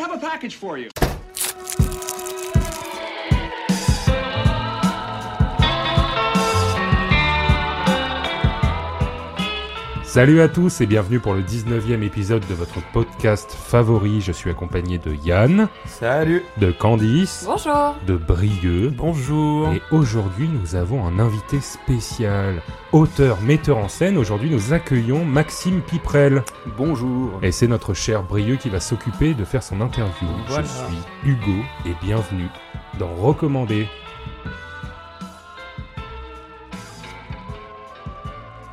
have a package for you. Salut à tous et bienvenue pour le 19e épisode de votre podcast favori. Je suis accompagné de Yann, Salut de Candice, Bonjour de Brieux. Bonjour Et aujourd'hui, nous avons un invité spécial. Auteur, metteur en scène, aujourd'hui nous accueillons Maxime Piprel. Bonjour Et c'est notre cher Brieux qui va s'occuper de faire son interview. Voilà. Je suis Hugo et bienvenue dans Recommander.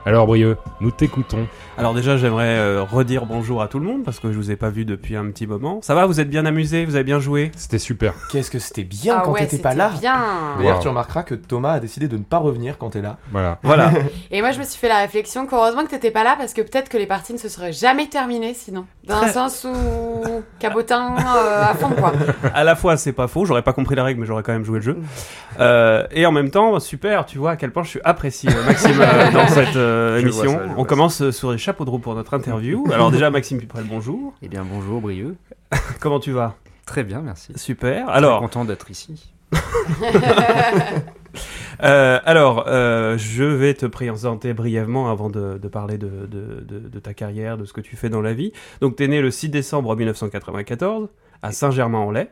Alors Brieux, nous t'écoutons. Alors déjà j'aimerais euh, redire bonjour à tout le monde parce que je vous ai pas vu depuis un petit moment. Ça va, vous êtes bien amusés, vous avez bien joué? C'était super. Qu'est-ce que c'était bien Ah quand ouais, t'étais pas c'était là bien D'ailleurs, Wow. tu remarqueras que Thomas a décidé de ne pas revenir quand t'es là. Voilà. Voilà, Et moi je me suis fait la réflexion qu'heureusement que t'étais pas là parce que peut-être que les parties ne se seraient jamais terminées sinon. Dans un sens où cabotin euh, à fond quoi. à la fois c'est pas faux, j'aurais pas compris la règle mais j'aurais quand même joué le jeu. Euh, et en même temps, super, tu vois à quel point je suis apprécié Maxime euh, dans cette euh, Je vois émission. ça, je On vois commence euh, sur les chapeaux de roue pour notre interview. Alors déjà Maxime Piprel, bonjour. Eh bien bonjour Brieux. Comment tu vas? Très bien, merci. Super. Très Alors, content d'être ici. Euh, alors, euh, je vais te présenter brièvement avant de, de parler de, de- de- de ta carrière, de ce que tu fais dans la vie. Donc, tu es né le 6 décembre 1994 à Saint-Germain-en-Laye.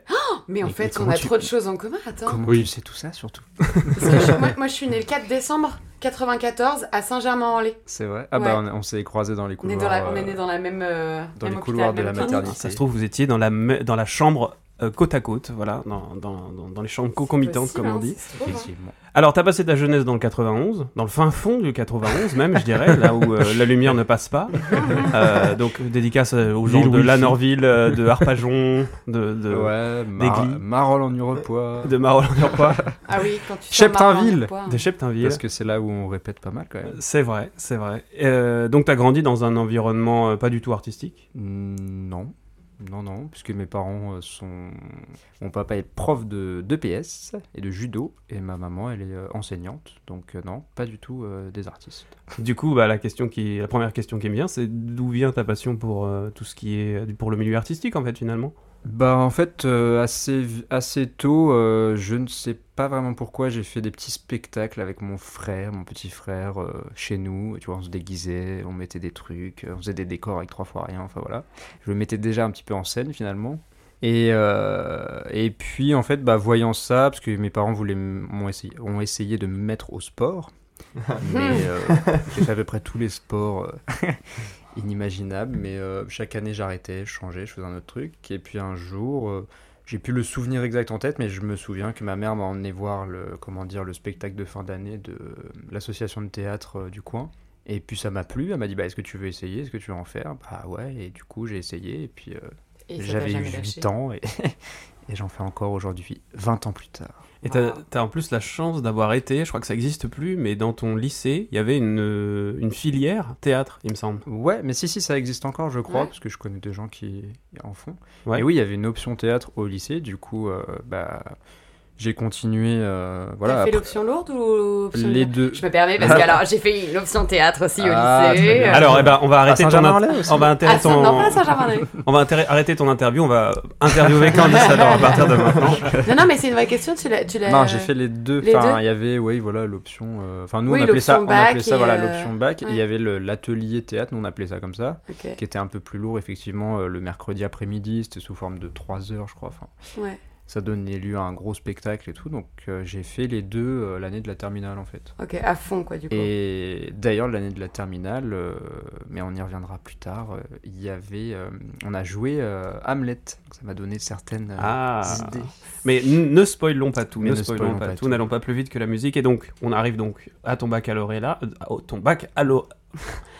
Mais en Mais- fait on a tu- trop de choses en commun, attends. Comment Oui. tu sais tout ça surtout Parce que je- moi, moi, je suis née le 4 décembre 94 à Saint-Germain-en-Laye. C'est vrai? Ah Ouais. bah on, on s'est croisés dans les On, est couloirs. dans la- on est euh, né dans la même euh, dans même les hôpital, couloirs de la maternité. Ça se trouve, vous étiez dans la, me- dans la chambre euh, côte à côte, voilà, dans, dans- dans- dans les chambres concomitantes, Possible, comme on hein, dit. trop, hein. Effectivement. Alors, tu as passé ta jeunesse dans le 91, dans le fin fond du 91 même, je dirais, là où euh, la lumière ne passe pas. Euh, donc, dédicace aux gens de. Lanorville, de Harpajon, de, de, Ouais, Mar. Marolles en Urepoix. de Marolles-en-Urpois, Ah oui, quand tu Cheptainville. Marolles, de Cheptainville. Parce que c'est là où on répète pas mal quand même. C'est vrai, c'est vrai. Euh, donc, tu as grandi dans un environnement pas du tout artistique? Non. Non, non, puisque mes parents euh, sont... Mon papa est prof de d'EPS et de judo, et ma maman, elle est euh, enseignante. Donc euh, non, pas du tout des artistes. Du coup, bah, la, question qui, la première question qui me vient, c'est d'où vient ta passion pour tout ce qui est pour le milieu artistique, en fait, finalement? Bah en fait euh, assez assez tôt euh, je ne sais pas vraiment pourquoi j'ai fait des petits spectacles avec mon frère mon petit frère euh, chez nous. Tu vois on se déguisait on mettait des trucs on faisait des décors avec trois fois rien enfin voilà. Je me mettais déjà un petit peu en scène finalement. Et et puis en fait bah voyant ça parce que mes parents voulaient m'ont essayé ont essayé de me mettre au sport. Mais j'ai fait à peu près tous les sports inimaginables mais euh, chaque année j'arrêtais je changeais je faisais un autre truc. Et puis un jour euh, j'ai plus le souvenir exact en tête mais je me souviens que ma mère m'a emmené voir le comment dire le spectacle de fin d'année de euh, l'association de théâtre du coin. Et puis ça m'a plu elle m'a dit bah est-ce que tu veux essayer? Est-ce que tu veux en faire? Bah ouais et du coup j'ai essayé et puis euh, j'avais jamais 8 lâché? ans et, et j'en fais encore aujourd'hui 20 ans plus tard Et t'as as en plus la chance d'avoir été, je crois que ça n'existe plus, mais dans ton lycée, il y avait une, euh, une filière théâtre, il me semble. Ouais, mais si, si, ça existe encore, je crois, Ouais. parce que je connais des gens qui en font. Ouais. Et oui, il y avait une option théâtre au lycée, du coup, euh, bah, j'ai continué, euh, voilà. T'as fait l'option lourde ou l'option les deux. Je me permets parce que alors j'ai fait une option théâtre aussi au Ah, lycée. euh, Alors, eh ben, on va arrêter ton, Saint-Germain-en-Laye int- aussi. on va Saint- ton, non on va arrêter ton interview, on va interviewer Candice alors à partir de maintenant. non non mais c'est une vraie question. Tu l'as tu l'as. Non, j'ai fait les deux. les Enfin, deux il y avait, oui, voilà, l'option. euh, Enfin, nous, Oui, on appelait ça, on l'option bac appelait ça, et, voilà, euh, l'option bac. Et il y avait le- l'atelier théâtre, nous, on appelait ça comme ça, qui était un peu plus lourd, effectivement, euh, le mercredi après-midi. C'était sous forme de 3 heures, je crois. Enfin, Ouais. Ça donnait lieu à un gros spectacle et tout. Donc, euh, j'ai fait les deux euh, l'année de la terminale, en fait. Ok à fond quoi du coup. Et d'ailleurs, l'année de la terminale, euh, mais on y reviendra plus tard, euh, il y avait. euh, on a joué euh, Hamlet. Donc ça m'a donné certaines euh, Ah. idées. Mais ne spoilons pas tout, Mais ne ne spoilons spoilons pas, pas tout, tout. n'allons pas plus vite que la musique. Et donc, on arrive donc à ton baccalauréat, là, euh, au- ton bac à.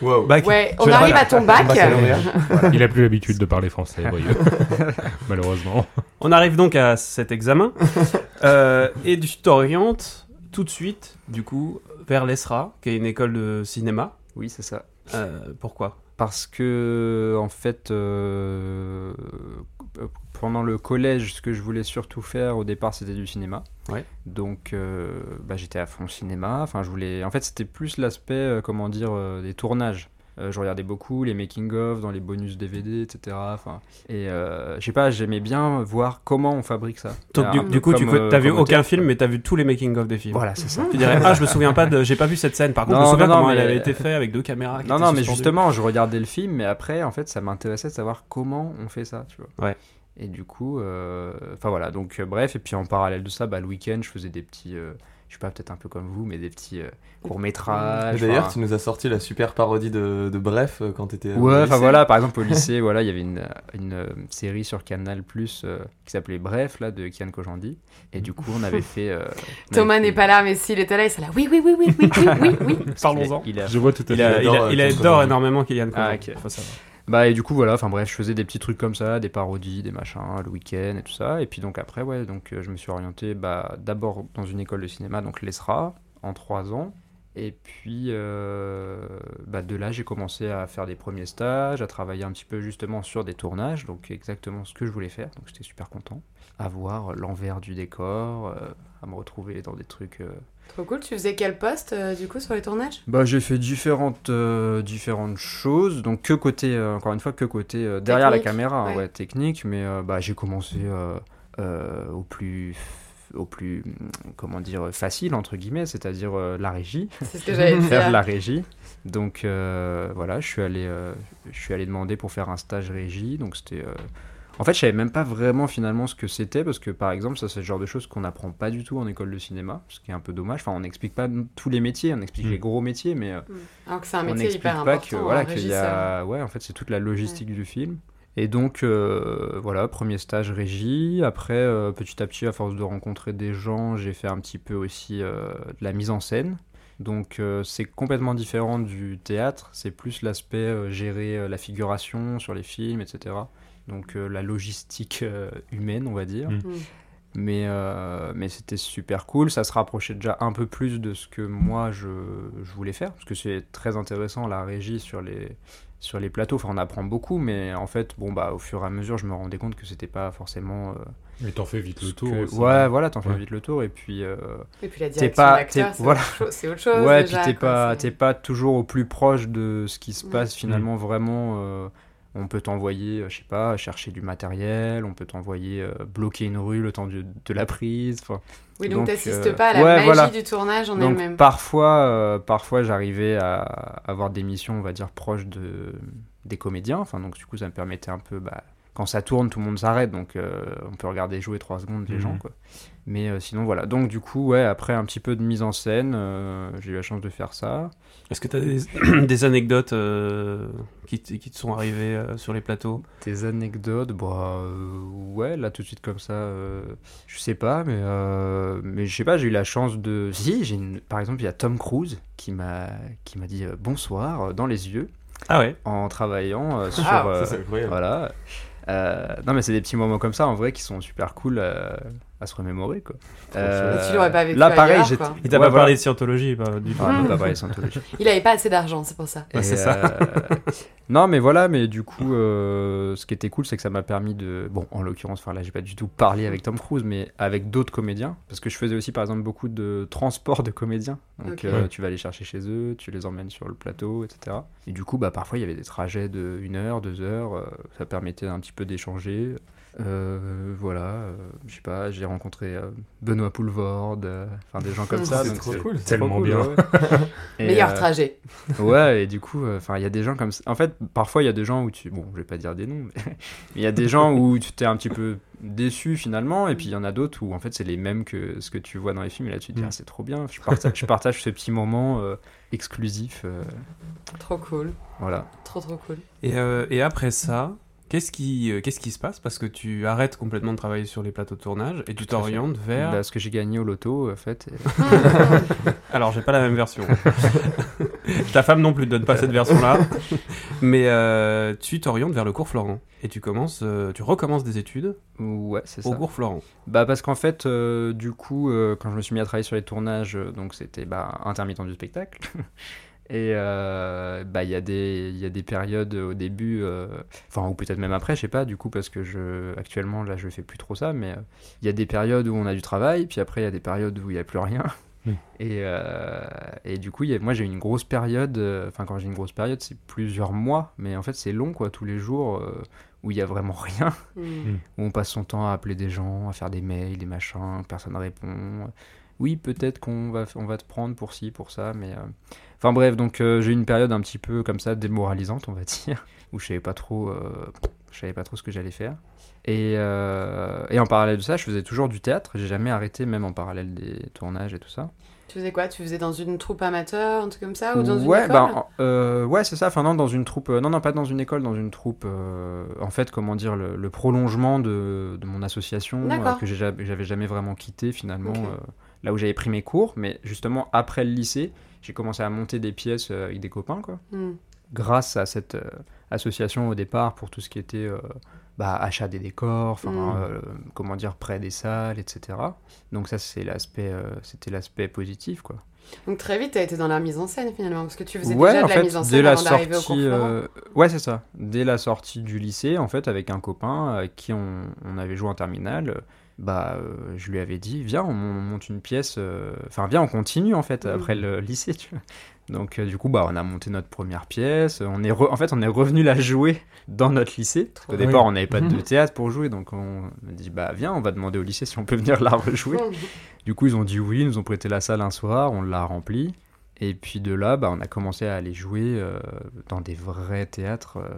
Wow. Bac. Ouais, on arrive voilà. à ton bac. Il a plus l'habitude de parler français. Malheureusement. On arrive donc à cet examen euh, et tu t'orientes tout de suite, du coup, vers l'ESRA, qui est une école de cinéma. Oui, c'est ça. Euh, pourquoi? Parce que, en fait, euh, pendant le collège, ce que je voulais surtout faire au départ, c'était du cinéma. Ouais. Donc, euh, bah, j'étais à fond cinéma. Enfin, je voulais. En fait, c'était plus l'aspect, euh, comment dire, euh, des tournages. Je regardais beaucoup les making-of dans les bonus DVD, etc. Enfin, et je sais pas, j'aimais bien voir comment on fabrique ça. Donc, du, coup, tu comme, t'as vu aucun film, mais t'as vu tous les making-of des films. Voilà, c'est ça. Tu dirais, ah, je me souviens pas de. J'ai pas vu cette scène. Par contre, je Non, me souviens non, comment elle mais- avait été faite avec deux caméras. qui Non, non, mais suspendues. justement, je regardais le film, mais après, en fait, ça m'intéressait de savoir comment on fait ça, tu vois. Ouais. Et du coup, euh, enfin voilà, donc euh, bref, et puis en parallèle de ça, bah, le week-end, je faisais des petits, euh, je sais pas, peut-être un peu comme vous, mais des petits euh, courts-métrages. D'ailleurs, enfin, tu nous as sorti la super parodie de, de Bref euh, quand t'étais. au Ouais, enfin voilà, par exemple au lycée, voilà, il y avait une, une euh, série sur Canal Plus qui s'appelait Bref, là, de Kian Kojandi. Et du coup, on avait fait. euh, on Thomas avait n'est fait- pas là, mais s'il était là, il serait là. Oui, oui, oui, oui, oui, oui, oui, oui. Parlons-en. Je vois tout à Il, fait. a, il, adore, a- il adore Kylian énormément Ah, ok. faut savoir. Bah et du coup voilà, enfin bref, je faisais des petits trucs comme ça, des parodies, des machins, le week-end et tout ça. Et puis donc après ouais, donc euh, je me suis orienté bah, d'abord dans une école de cinéma, donc l'ESRA, en trois ans. Et puis euh, bah, de là j'ai commencé à faire des premiers stages, à travailler un petit peu justement sur des tournages, donc exactement ce que je voulais faire. Donc j'étais super content, à voir l'envers du décor, euh, à me retrouver dans des trucs. euh, Trop cool. Tu faisais quel poste, euh, du coup, sur les tournages? Bah, j'ai fait différentes, euh, différentes choses, donc que côté, euh, encore une fois, que côté euh, derrière la caméra, ouais. ouais, technique, mais euh, bah, j'ai commencé euh, euh, au plus, au plus, comment dire, facile, entre guillemets, c'est-à-dire euh, la régie, C'est ce que j'allais faire de la régie. Donc euh, voilà, je suis, allé, euh, je suis allé demander pour faire un stage régie, donc c'était... En fait, je savais même pas vraiment finalement ce que c'était, parce que par exemple, ça c'est le genre de choses qu'on n'apprend pas du tout en école de cinéma, ce qui est un peu dommage. Enfin, on n'explique pas tous les métiers, on explique Mm. les gros métiers, mais euh, Alors que c'est un on métier n'explique hyper pas important. que voilà qu'il y a ouais en fait c'est toute la logistique du film. Et donc euh, voilà premier stage régie. Après euh, petit à petit à force de rencontrer des gens j'ai fait un petit peu aussi euh, de la mise en scène. Donc euh, c'est complètement différent du théâtre. C'est plus l'aspect euh, gérer euh, la figuration sur les films etc donc euh, la logistique euh, humaine on va dire Mm. Mm. mais, euh, mais c'était super cool. Ça se rapprochait déjà un peu plus de ce que moi je, je voulais faire. Parce que c'est très intéressant la régie sur les, sur les plateaux. Enfin, on apprend beaucoup, mais en fait, bon, bah, au fur et à mesure, je me rendais compte que c'était pas forcément. euh, Mais t'en fais vite le tour que- aussi. Ouais, voilà, t'en fais Ouais. vite le tour. Et puis. euh, Et puis la T'es direction pas- d'acteur, t'es- c'est voilà. autre chose- c'est autre chose. ouais, déjà, puis t'es pas, pas toujours au plus proche de ce qui se Mm. passe finalement vraiment. On peut t'envoyer, euh, je sais pas, chercher du matériel, on peut t'envoyer euh, bloquer une rue le temps de, de la prise. Oui, donc donc, t'assistes euh, pas à la ouais, magie voilà. du tournage en elle-même. parfois, euh, parfois j'arrivais à avoir des missions, on va dire, proches de, des comédiens. Enfin, donc du coup, ça me permettait un peu, bah, quand ça tourne, tout le monde s'arrête, donc euh, on peut regarder jouer trois secondes les Mhm. gens, quoi. Mais euh, sinon, voilà. Donc du coup, ouais, après un petit peu de mise en scène, euh, j'ai eu la chance de faire ça. Est-ce que tu as des, des anecdotes euh, qui, t- qui te sont arrivées sur les plateaux? Des anecdotes, bah ouais, là tout de suite comme ça, je sais pas, mais mais je sais pas, j'ai eu la chance de, si, j'ai une... par exemple, il y a Tom Cruise qui m'a qui m'a dit bonsoir dans les yeux Ah ouais? en travaillant euh, sur Ah, Ça, c'est incroyable. voilà. Non mais c'est des petits moments comme ça en vrai qui sont super cool à se remémorer quoi. Euh, Mais tu l'aurais pas vécu Là pareil, ailleurs, j'étais. quoi. Il t'a Ouais, pas parlé de scientologie du tout. Ah, non, pas parlé de Scientologie. Il avait pas assez d'argent, c'est pour ça. Ouais, Et, c'est ça. euh, non, mais voilà, mais du coup, euh, ce qui était cool, c'est que ça m'a permis de. Bon, en l'occurrence, enfin là, j'ai pas du tout parlé avec Tom Cruise, mais avec d'autres comédiens. Parce que je faisais aussi, par exemple, beaucoup de transport de comédiens. Donc, euh, tu vas les chercher chez eux, tu les emmènes sur le plateau, etc. Et du coup, bah, parfois, il y avait des trajets de 1 heure, 2 heures. euh, ça permettait un petit peu d'échanger. Euh, voilà, euh, je sais pas, j'ai rencontré euh, Benoît Poulvord, euh, enfin des gens comme ça. C'est donc trop c'est- cool. c'est Tellement trop cool, bien. ouais, Meilleur euh, trajet. Ouais, et du coup, euh, enfin, il y a des gens comme ça. En fait, parfois, il y a des gens où tu. Bon, je vais pas dire des noms, mais mais il y a des gens où tu t'es un petit peu déçu finalement, et puis il y en a d'autres où en fait c'est les mêmes que ce que tu vois dans les films, et là tu te dis, Mm. ah, c'est trop bien, je partage, je partage ce petit moment euh, exclusif. euh, Trop cool. voilà. Trop, trop cool. Et, euh, et après ça, qu'est-ce qui, euh, qu'est-ce qui se passe? Parce que tu arrêtes complètement de travailler sur les plateaux de tournage et tu t'orientes vers. Bah, ce que j'ai gagné au loto, en fait. Alors, j'ai pas la même version. Ta femme non plus ne donne pas cette version-là. Mais euh, tu t'orientes vers le cours Florent. Et tu commences, euh, tu recommences des études Ouais, c'est au ça. cours Florent. Bah parce qu'en fait, euh, du coup, euh, quand je me suis mis à travailler sur les tournages, donc c'était bah, intermittent du spectacle. Et euh, bah il y a des il y a des périodes au début, euh, enfin ou peut-être même après, je sais pas, du coup parce que je actuellement là je fais plus trop ça, mais euh, il y a des périodes où on a du travail, puis après il y a des périodes où il y a plus rien. Mm. Et, euh, et du coup, il y a- moi j'ai eu une grosse période, euh, enfin quand j'ai une grosse période, c'est plusieurs mois, mais en fait c'est long quoi, tous les jours euh, où il y a vraiment rien, Hmm. où on passe son temps à appeler des gens, à faire des mails, des machins, personne ne répond. Oui, peut-être qu'on va, on va te prendre pour ci, pour ça, mais. Enfin bref, donc euh, j'ai eu une période un petit peu comme ça démoralisante, on va dire, où je savais pas trop, euh, je savais pas trop ce que j'allais faire. Et, euh, et en parallèle de ça, je faisais toujours du théâtre. J'ai jamais arrêté, même en parallèle des tournages et tout ça. Tu faisais quoi? Tu faisais dans une troupe amateur, un truc comme ça Ou dans une ouais, école? bah, en- euh, ouais, c'est ça. Enfin, non, dans une troupe. euh, non, non, pas dans une école, dans une troupe. euh, en fait, comment dire, le, le prolongement de, de mon association que j'avais jamais vraiment quitté finalement. Là où j'avais pris mes cours, mais justement après le lycée, j'ai commencé à monter des pièces euh, avec des copains, quoi. Hmm. Grâce à cette euh, association au départ pour tout ce qui était euh, bah, achat des décors, enfin, Mm. euh, comment dire, près des salles, etc. Donc ça, c'est l'aspect, euh, c'était l'aspect positif, quoi. Donc très vite, t'as été dans la mise en scène finalement, parce que tu faisais ouais, déjà en de la fait, mise en dès scène la avant d'arriver au sortie, Florent. euh, ouais, c'est ça. Dès la sortie du lycée, en fait, avec un copain avec qui on, on avait joué en terminale, euh, bah, euh, je lui avais dit, viens, on monte une pièce. euh, Enfin, viens, on continue en fait Mhm. après le lycée, tu vois. Donc, euh, du coup, bah, on a monté notre première pièce. On est, re- en fait, on est revenu la jouer dans notre lycée. Parce Trop départ, on n'avait pas de théâtre pour jouer, donc on a dit, bah, viens, on va demander au lycée si on peut venir la rejouer. Du coup, ils ont dit oui, ils nous ont prêté la salle un soir, on l'a remplie. Et puis de là, bah, on a commencé à aller jouer euh, dans des vrais théâtres. euh.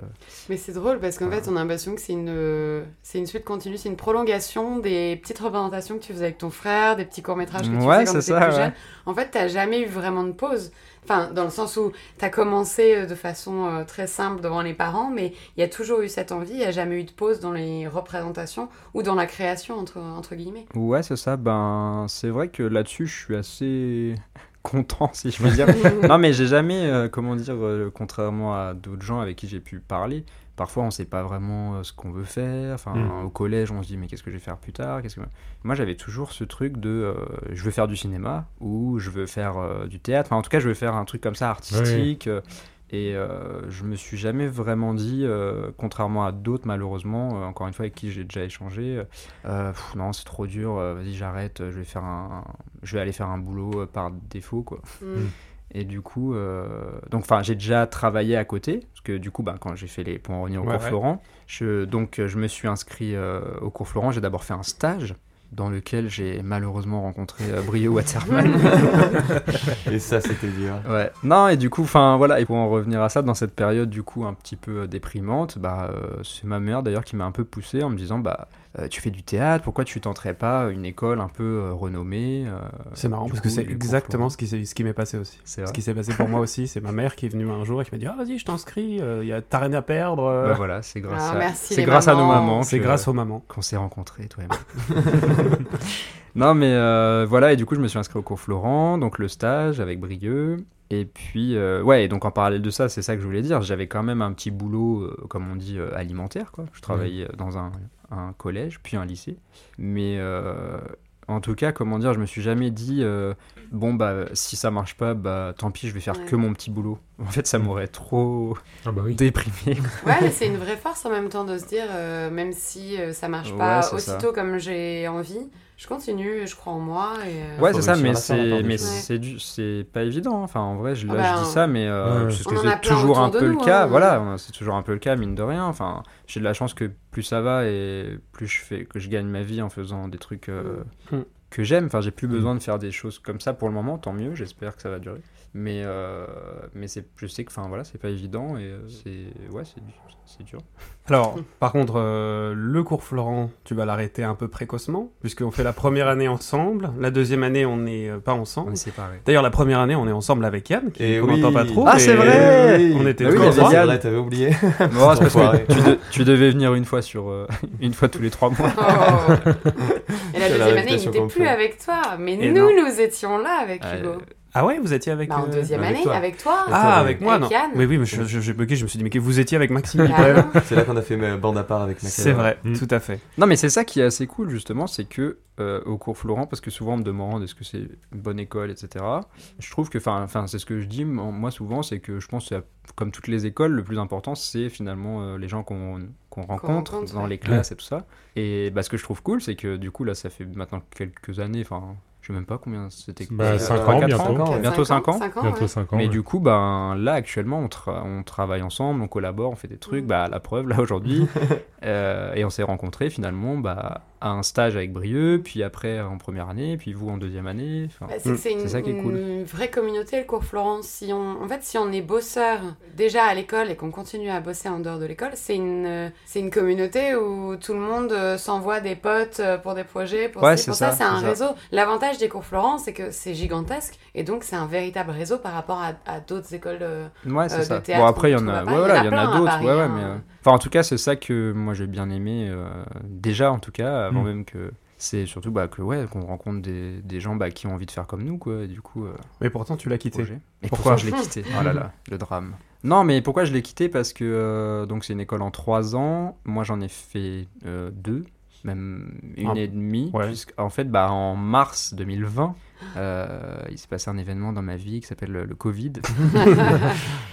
Mais c'est drôle parce qu'en fait, on a l'impression que c'est une, euh, c'est une suite continue, c'est une prolongation des petites représentations que tu faisais avec ton frère, des petits courts-métrages que tu Ouais, faisais quand c'est t'étais ça, plus ouais. jeune. En fait, t'as jamais eu vraiment de pause. Enfin, dans le sens où t'as commencé euh, de façon euh, très simple devant les parents, mais il y a toujours eu cette envie, il n'y a jamais eu de pause dans les représentations ou dans la création, entre, entre guillemets. Ouais, c'est ça. Ben, c'est vrai que là-dessus, je suis assez content, si je peux dire. non, mais j'ai jamais, euh, comment dire, euh, contrairement à d'autres gens avec qui j'ai pu parler, parfois on sait pas vraiment euh, ce qu'on veut faire. Enfin, Mm. au collège, on se dit, mais qu'est-ce que je vais faire plus tard qu'est-ce que... Moi, j'avais toujours ce truc de euh, je veux faire du cinéma ou je veux faire euh, du théâtre. Enfin, en tout cas, je veux faire un truc comme ça artistique. euh, Et euh, je me suis jamais vraiment dit, euh, contrairement à d'autres malheureusement, euh, encore une fois avec qui j'ai déjà échangé, euh, pff, non c'est trop dur, euh, vas-y j'arrête, je vais faire un, je vais aller faire un boulot euh, par défaut quoi. Hmm. Et du coup, euh, donc enfin j'ai déjà travaillé à côté parce que du coup ben, quand j'ai fait les pour en revenir au Ouais, cours ouais. Florent, je, donc je me suis inscrit euh, au cours Florent, j'ai d'abord fait un stage dans lequel j'ai malheureusement rencontré euh, Brio Waterman. Et ça, c'était dur. Ouais. Non, et du coup, enfin voilà, et pour en revenir à ça, dans cette période du coup un petit peu euh, déprimante, bah euh, c'est ma mère d'ailleurs qui m'a un peu poussé en me disant bah euh, tu fais du théâtre, pourquoi tu tenterais pas une école un peu euh, renommée euh, C'est marrant parce que c'est exactement ce qui, s'est- ce qui m'est passé aussi. C'est Ce qui s'est passé pour moi aussi, c'est ma mère qui est venue un jour et qui m'a dit Ah, vas-y, je t'inscris, euh, y a- t'as rien à perdre. Bah voilà, c'est grâce Ah, à merci, c'est grâce à nos mamans. c'est grâce aux mamans. qu'on s'est rencontrés, toi et moi. non, mais euh, voilà, et du coup, je me suis inscrit au cours Florent, donc le stage avec Brieux. Et puis, euh, ouais, et donc en parallèle de ça, c'est ça que je voulais dire. J'avais quand même un petit boulot, euh, comme on dit, euh, alimentaire, quoi. Je travaillais dans un, un collège, puis un lycée. Mais euh, en tout cas, comment dire, je me suis jamais dit, euh, bon, bah, si ça marche pas, bah, tant pis, je vais faire Ouais. que mon petit boulot. En fait, ça m'aurait trop Ah bah oui. déprimé. Ouais, mais c'est une vraie force en même temps de se dire, euh, même si euh, ça marche Ouais, pas ça. aussitôt comme j'ai envie, je continue, je crois en moi. Et, euh, Ouais, c'est ça, mais c'est mais c'est du c'est pas évident. hein. Enfin, en vrai, je, là, Ah bah, je dis ça, mais euh, ouais. c'est toujours un peu nous, le cas. hein. Voilà, c'est toujours un peu le cas, mine de rien. Enfin, j'ai de la chance que plus ça va et plus je fais que je gagne ma vie en faisant des trucs euh, Mm. Que j'aime. Enfin, j'ai plus Mm. besoin de faire des choses comme ça pour le moment. Tant mieux. J'espère que ça va durer. Mais euh, mais c'est je sais que enfin voilà, c'est pas évident et euh, c'est ouais, c'est du- c'est dur. Alors, par contre, euh, le cours Florent, tu vas l'arrêter un peu précocement, puisqu'on fait la première année ensemble. La deuxième année, on n'est euh, pas On ensemble. est séparés. D'ailleurs, la première année, on est ensemble avec Yann, qui Et qu'on oui. n'entend pas trop. Ah, c'est vrai Oui. On était Bah oui. C'est Yann. vrai, t'avais oublié. Bon, c'est parce Enfoiré. que tu, de- tu devais venir une fois sur euh, une fois tous les trois mois. Oh. Et la deuxième année, il n'était plus avec toi, mais Et nous, non. nous étions là avec Euh, Hugo. Ah ouais, vous étiez avec... Bah, en euh, deuxième avec année, toi. avec toi. Ah, avec moi, Avec non. Yann. Oui, oui, mais je- je- j'ai bugué, je me suis dit, mais que vous étiez avec Maxime. Ah. C'est là qu'on a fait ma bande à part avec Maxime. C'est vrai, Mm. tout à fait. Non, mais c'est ça qui est assez cool, justement, c'est que euh, au cours Florent, parce que souvent on me demande est-ce que c'est une bonne école, etc. Je trouve que, enfin, c'est ce que je dis moi souvent, c'est que je pense que comme toutes les écoles, le plus important, c'est finalement euh, les gens qu'on qu'on rencontre rencontre, dans ouais. les classes et tout ça. Et bah, ce que je trouve cool, c'est que du coup, là, ça fait maintenant quelques années, enfin, sais même pas combien c'était. Bah, Euh, cinq trois, ans, bientôt. Bientôt 5 ans. Cinq ans, Bientôt ouais. 5 ans. Mais ouais. du coup, ben, là, actuellement, on, tra- on travaille ensemble, on collabore, on fait des trucs. Mm. Bah, la preuve, là, aujourd'hui. Euh, et on s'est rencontrés, finalement, bah, à un stage avec Brieux, puis après en première année, puis vous en deuxième année. Enfin, Bah, c'est une, ça qui est cool. une vraie communauté, le cours Florence. Si on, en fait, si on est bosseur déjà à l'école et qu'on continue à bosser en dehors de l'école, c'est une, euh, c'est une communauté où tout le monde euh, s'envoie des potes euh, pour des projets, pour Ouais, ci, c'est pour ça. ça, C'est un ça. réseau. L'avantage des cours Florence, c'est que c'est gigantesque et donc c'est un véritable réseau par rapport à, à d'autres écoles. Ouais, c'est euh, de ça. théâtre Bon, après, il y en a, ouais, voilà, Il y en a d'autres. Ouais, ouais, hein. mais. Euh, Enfin, en tout cas, c'est ça que moi j'ai bien aimé, euh, déjà, en tout cas, avant Mm. même que. C'est surtout bah, que, ouais, qu'on rencontre des, des gens bah, qui ont envie de faire comme nous, quoi. Et du coup. euh, Mais pourtant, tu l'as quitté. Et Pourquoi pourquoi je l'ai quitté? Oh là là, le drame. Non, mais pourquoi je l'ai quitté? Parce que euh, donc c'est une école en trois ans. Moi, j'en ai fait euh, deux, même une Ah, et demie. ouais. en fait, bah, en mars 2020, euh, il s'est passé un événement dans ma vie qui s'appelle le, le Covid.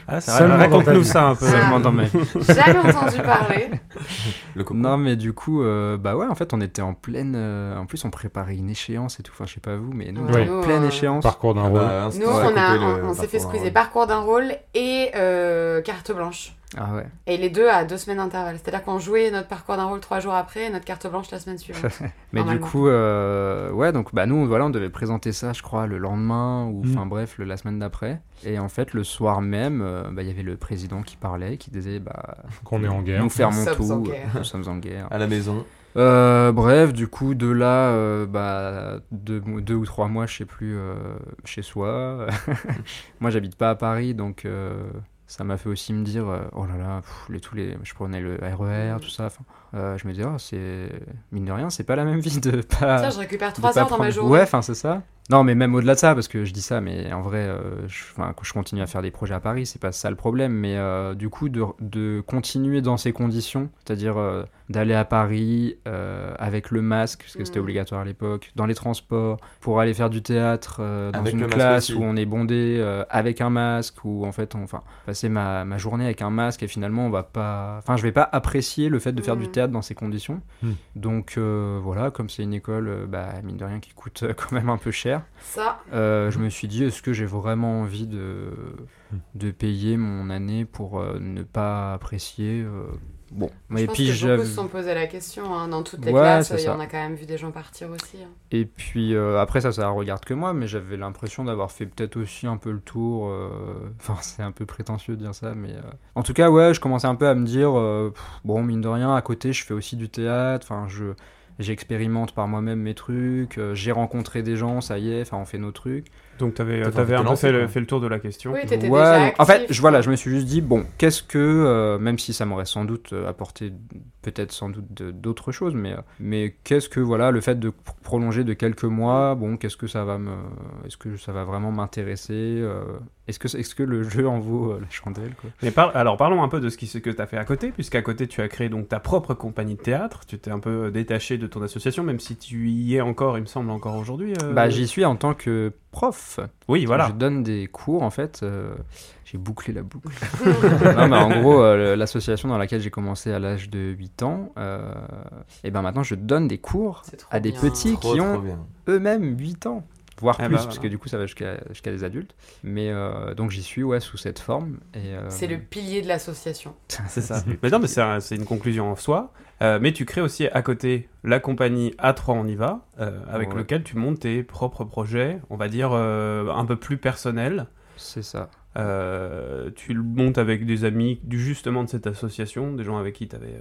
Ah, Raconte-nous ça un peu. Ah. Seulement dans ma vie. Entendu parler. Le. Non, mais du coup, euh, bah ouais, en fait, on était en pleine. euh, en plus, on préparait une écécence et tout. Enfin, je sais pas vous, mais nous, on Ouais. était en pleine euh, échéance. Parcours d'un rôle. bah, Nous, on a on, on, s'est fait squeezer parcours d'un rôle et euh, carte blanche. Ah ouais. Et les deux à deux semaines d'intervalle. C'est-à-dire qu'on jouait notre parcours d'un rôle trois jours après et notre carte blanche la semaine suivante. Mais du coup, euh, ouais, donc bah nous, voilà, on devait présenter ça, je crois, le lendemain ou, Mm. enfin bref, le- la semaine d'après. Et en fait, le soir même, euh, bah, il y avait le président qui parlait, qui disait, bah, Qu'on est en guerre. nous fermons Nous tout, euh, guerre. nous sommes en guerre. À la maison. Euh, bref, du coup, de là, euh, bah, deux, deux ou trois mois, je sais plus, euh, chez soi. Moi, j'habite pas à Paris, donc euh, ça m'a fait aussi me dire, euh, oh là là, pff, les, tous les, je prenais le RER, tout ça. euh, je me disais, oh, c'est mine de rien, c'est pas la même vie de pas. Tiens, je récupère de trois pas heures dans ma journée. Ouais, enfin, c'est ça. Non, mais même au-delà de ça, parce que je dis ça, mais en vrai, euh, je, 'fin, quand je continue à faire des projets à Paris, c'est pas ça le problème. Mais euh, du coup, de, de continuer dans ces conditions, c'est-à-dire euh, d'aller à Paris euh, avec le masque, parce que c'était Mhm. obligatoire à l'époque, dans les transports, pour aller faire du théâtre euh, dans Avec une classe aussi. où on est bondé euh, avec un masque, où en fait, on, enfin, passer ma, ma journée avec un masque et finalement, on va pas. Enfin, je vais pas apprécier le fait de faire du Mhm. théâtre dans ces conditions. Mhm. Donc euh, voilà, comme c'est une école, euh, bah, mine de rien, qui coûte quand même un peu cher. Ça, Euh, je me suis dit, est-ce que j'ai vraiment envie de, de payer mon année pour euh, ne pas apprécier euh, Bon, je et pense puis que beaucoup se sont posé la question. hein. Dans toutes les Ouais, classes, il y en a quand même vu des gens partir aussi. hein. Et puis après ça, ça regarde que moi, mais j'avais l'impression d'avoir fait peut-être aussi un peu le tour. Enfin, c'est un peu prétentieux de dire ça, mais en tout cas, ouais, je commençais un peu à me dire, pff, bon, mine de rien, à côté, je fais aussi du théâtre. Enfin, je j'expérimente par moi-même mes trucs. euh, J'ai rencontré des gens, ça y est. Enfin, on fait nos trucs. Donc, t'avais T'as avais de un peu lancer, fait le, quoi. fait le tour de la question. Oui, Ouais, déjà donc, en fait, actif, je, voilà, je me suis juste dit, bon, qu'est-ce que, euh, même si ça m'aurait sans doute euh, apporté peut-être sans doute d'autres choses, mais, euh, mais qu'est-ce que, voilà, le fait de pr- prolonger de quelques mois, bon, qu'est-ce que ça va me, est-ce que ça va vraiment m'intéresser euh, Est-ce que, est-ce que le jeu en vaut euh, la chandelle, quoi? Mais par- alors parlons un peu de ce, qui, ce que tu as fait à côté, puisqu'à côté tu as créé donc ta propre compagnie de théâtre, tu t'es un peu détaché de ton association, même si tu y es encore, il me semble, encore aujourd'hui. euh. Bah, j'y suis en tant que prof. Oui, voilà. Je donne des cours, en fait. euh, j'ai bouclé la boucle. non, mais en gros, euh, l'association dans laquelle j'ai commencé à l'âge de 8 ans, euh, et ben maintenant je donne des cours C'est trop à des bien. petits Trop, qui trop ont bien. eux-mêmes 8 ans, voire Eh plus, ben, parce que du coup ça va jusqu'à jusqu'à les adultes. Mais euh, donc j'y suis ouais, sous cette forme. et, euh, C'est le pilier de l'association. C'est ça. mais non, mais c'est un- c'est une conclusion en soi. Euh, mais tu crées aussi à côté la compagnie A3 On y va, euh, avec Ouais. lequel tu montes tes propres projets, on va dire euh, un peu plus personnels. C'est ça. Euh, tu le montes avec des amis du justement de cette association, des gens avec qui tu avais,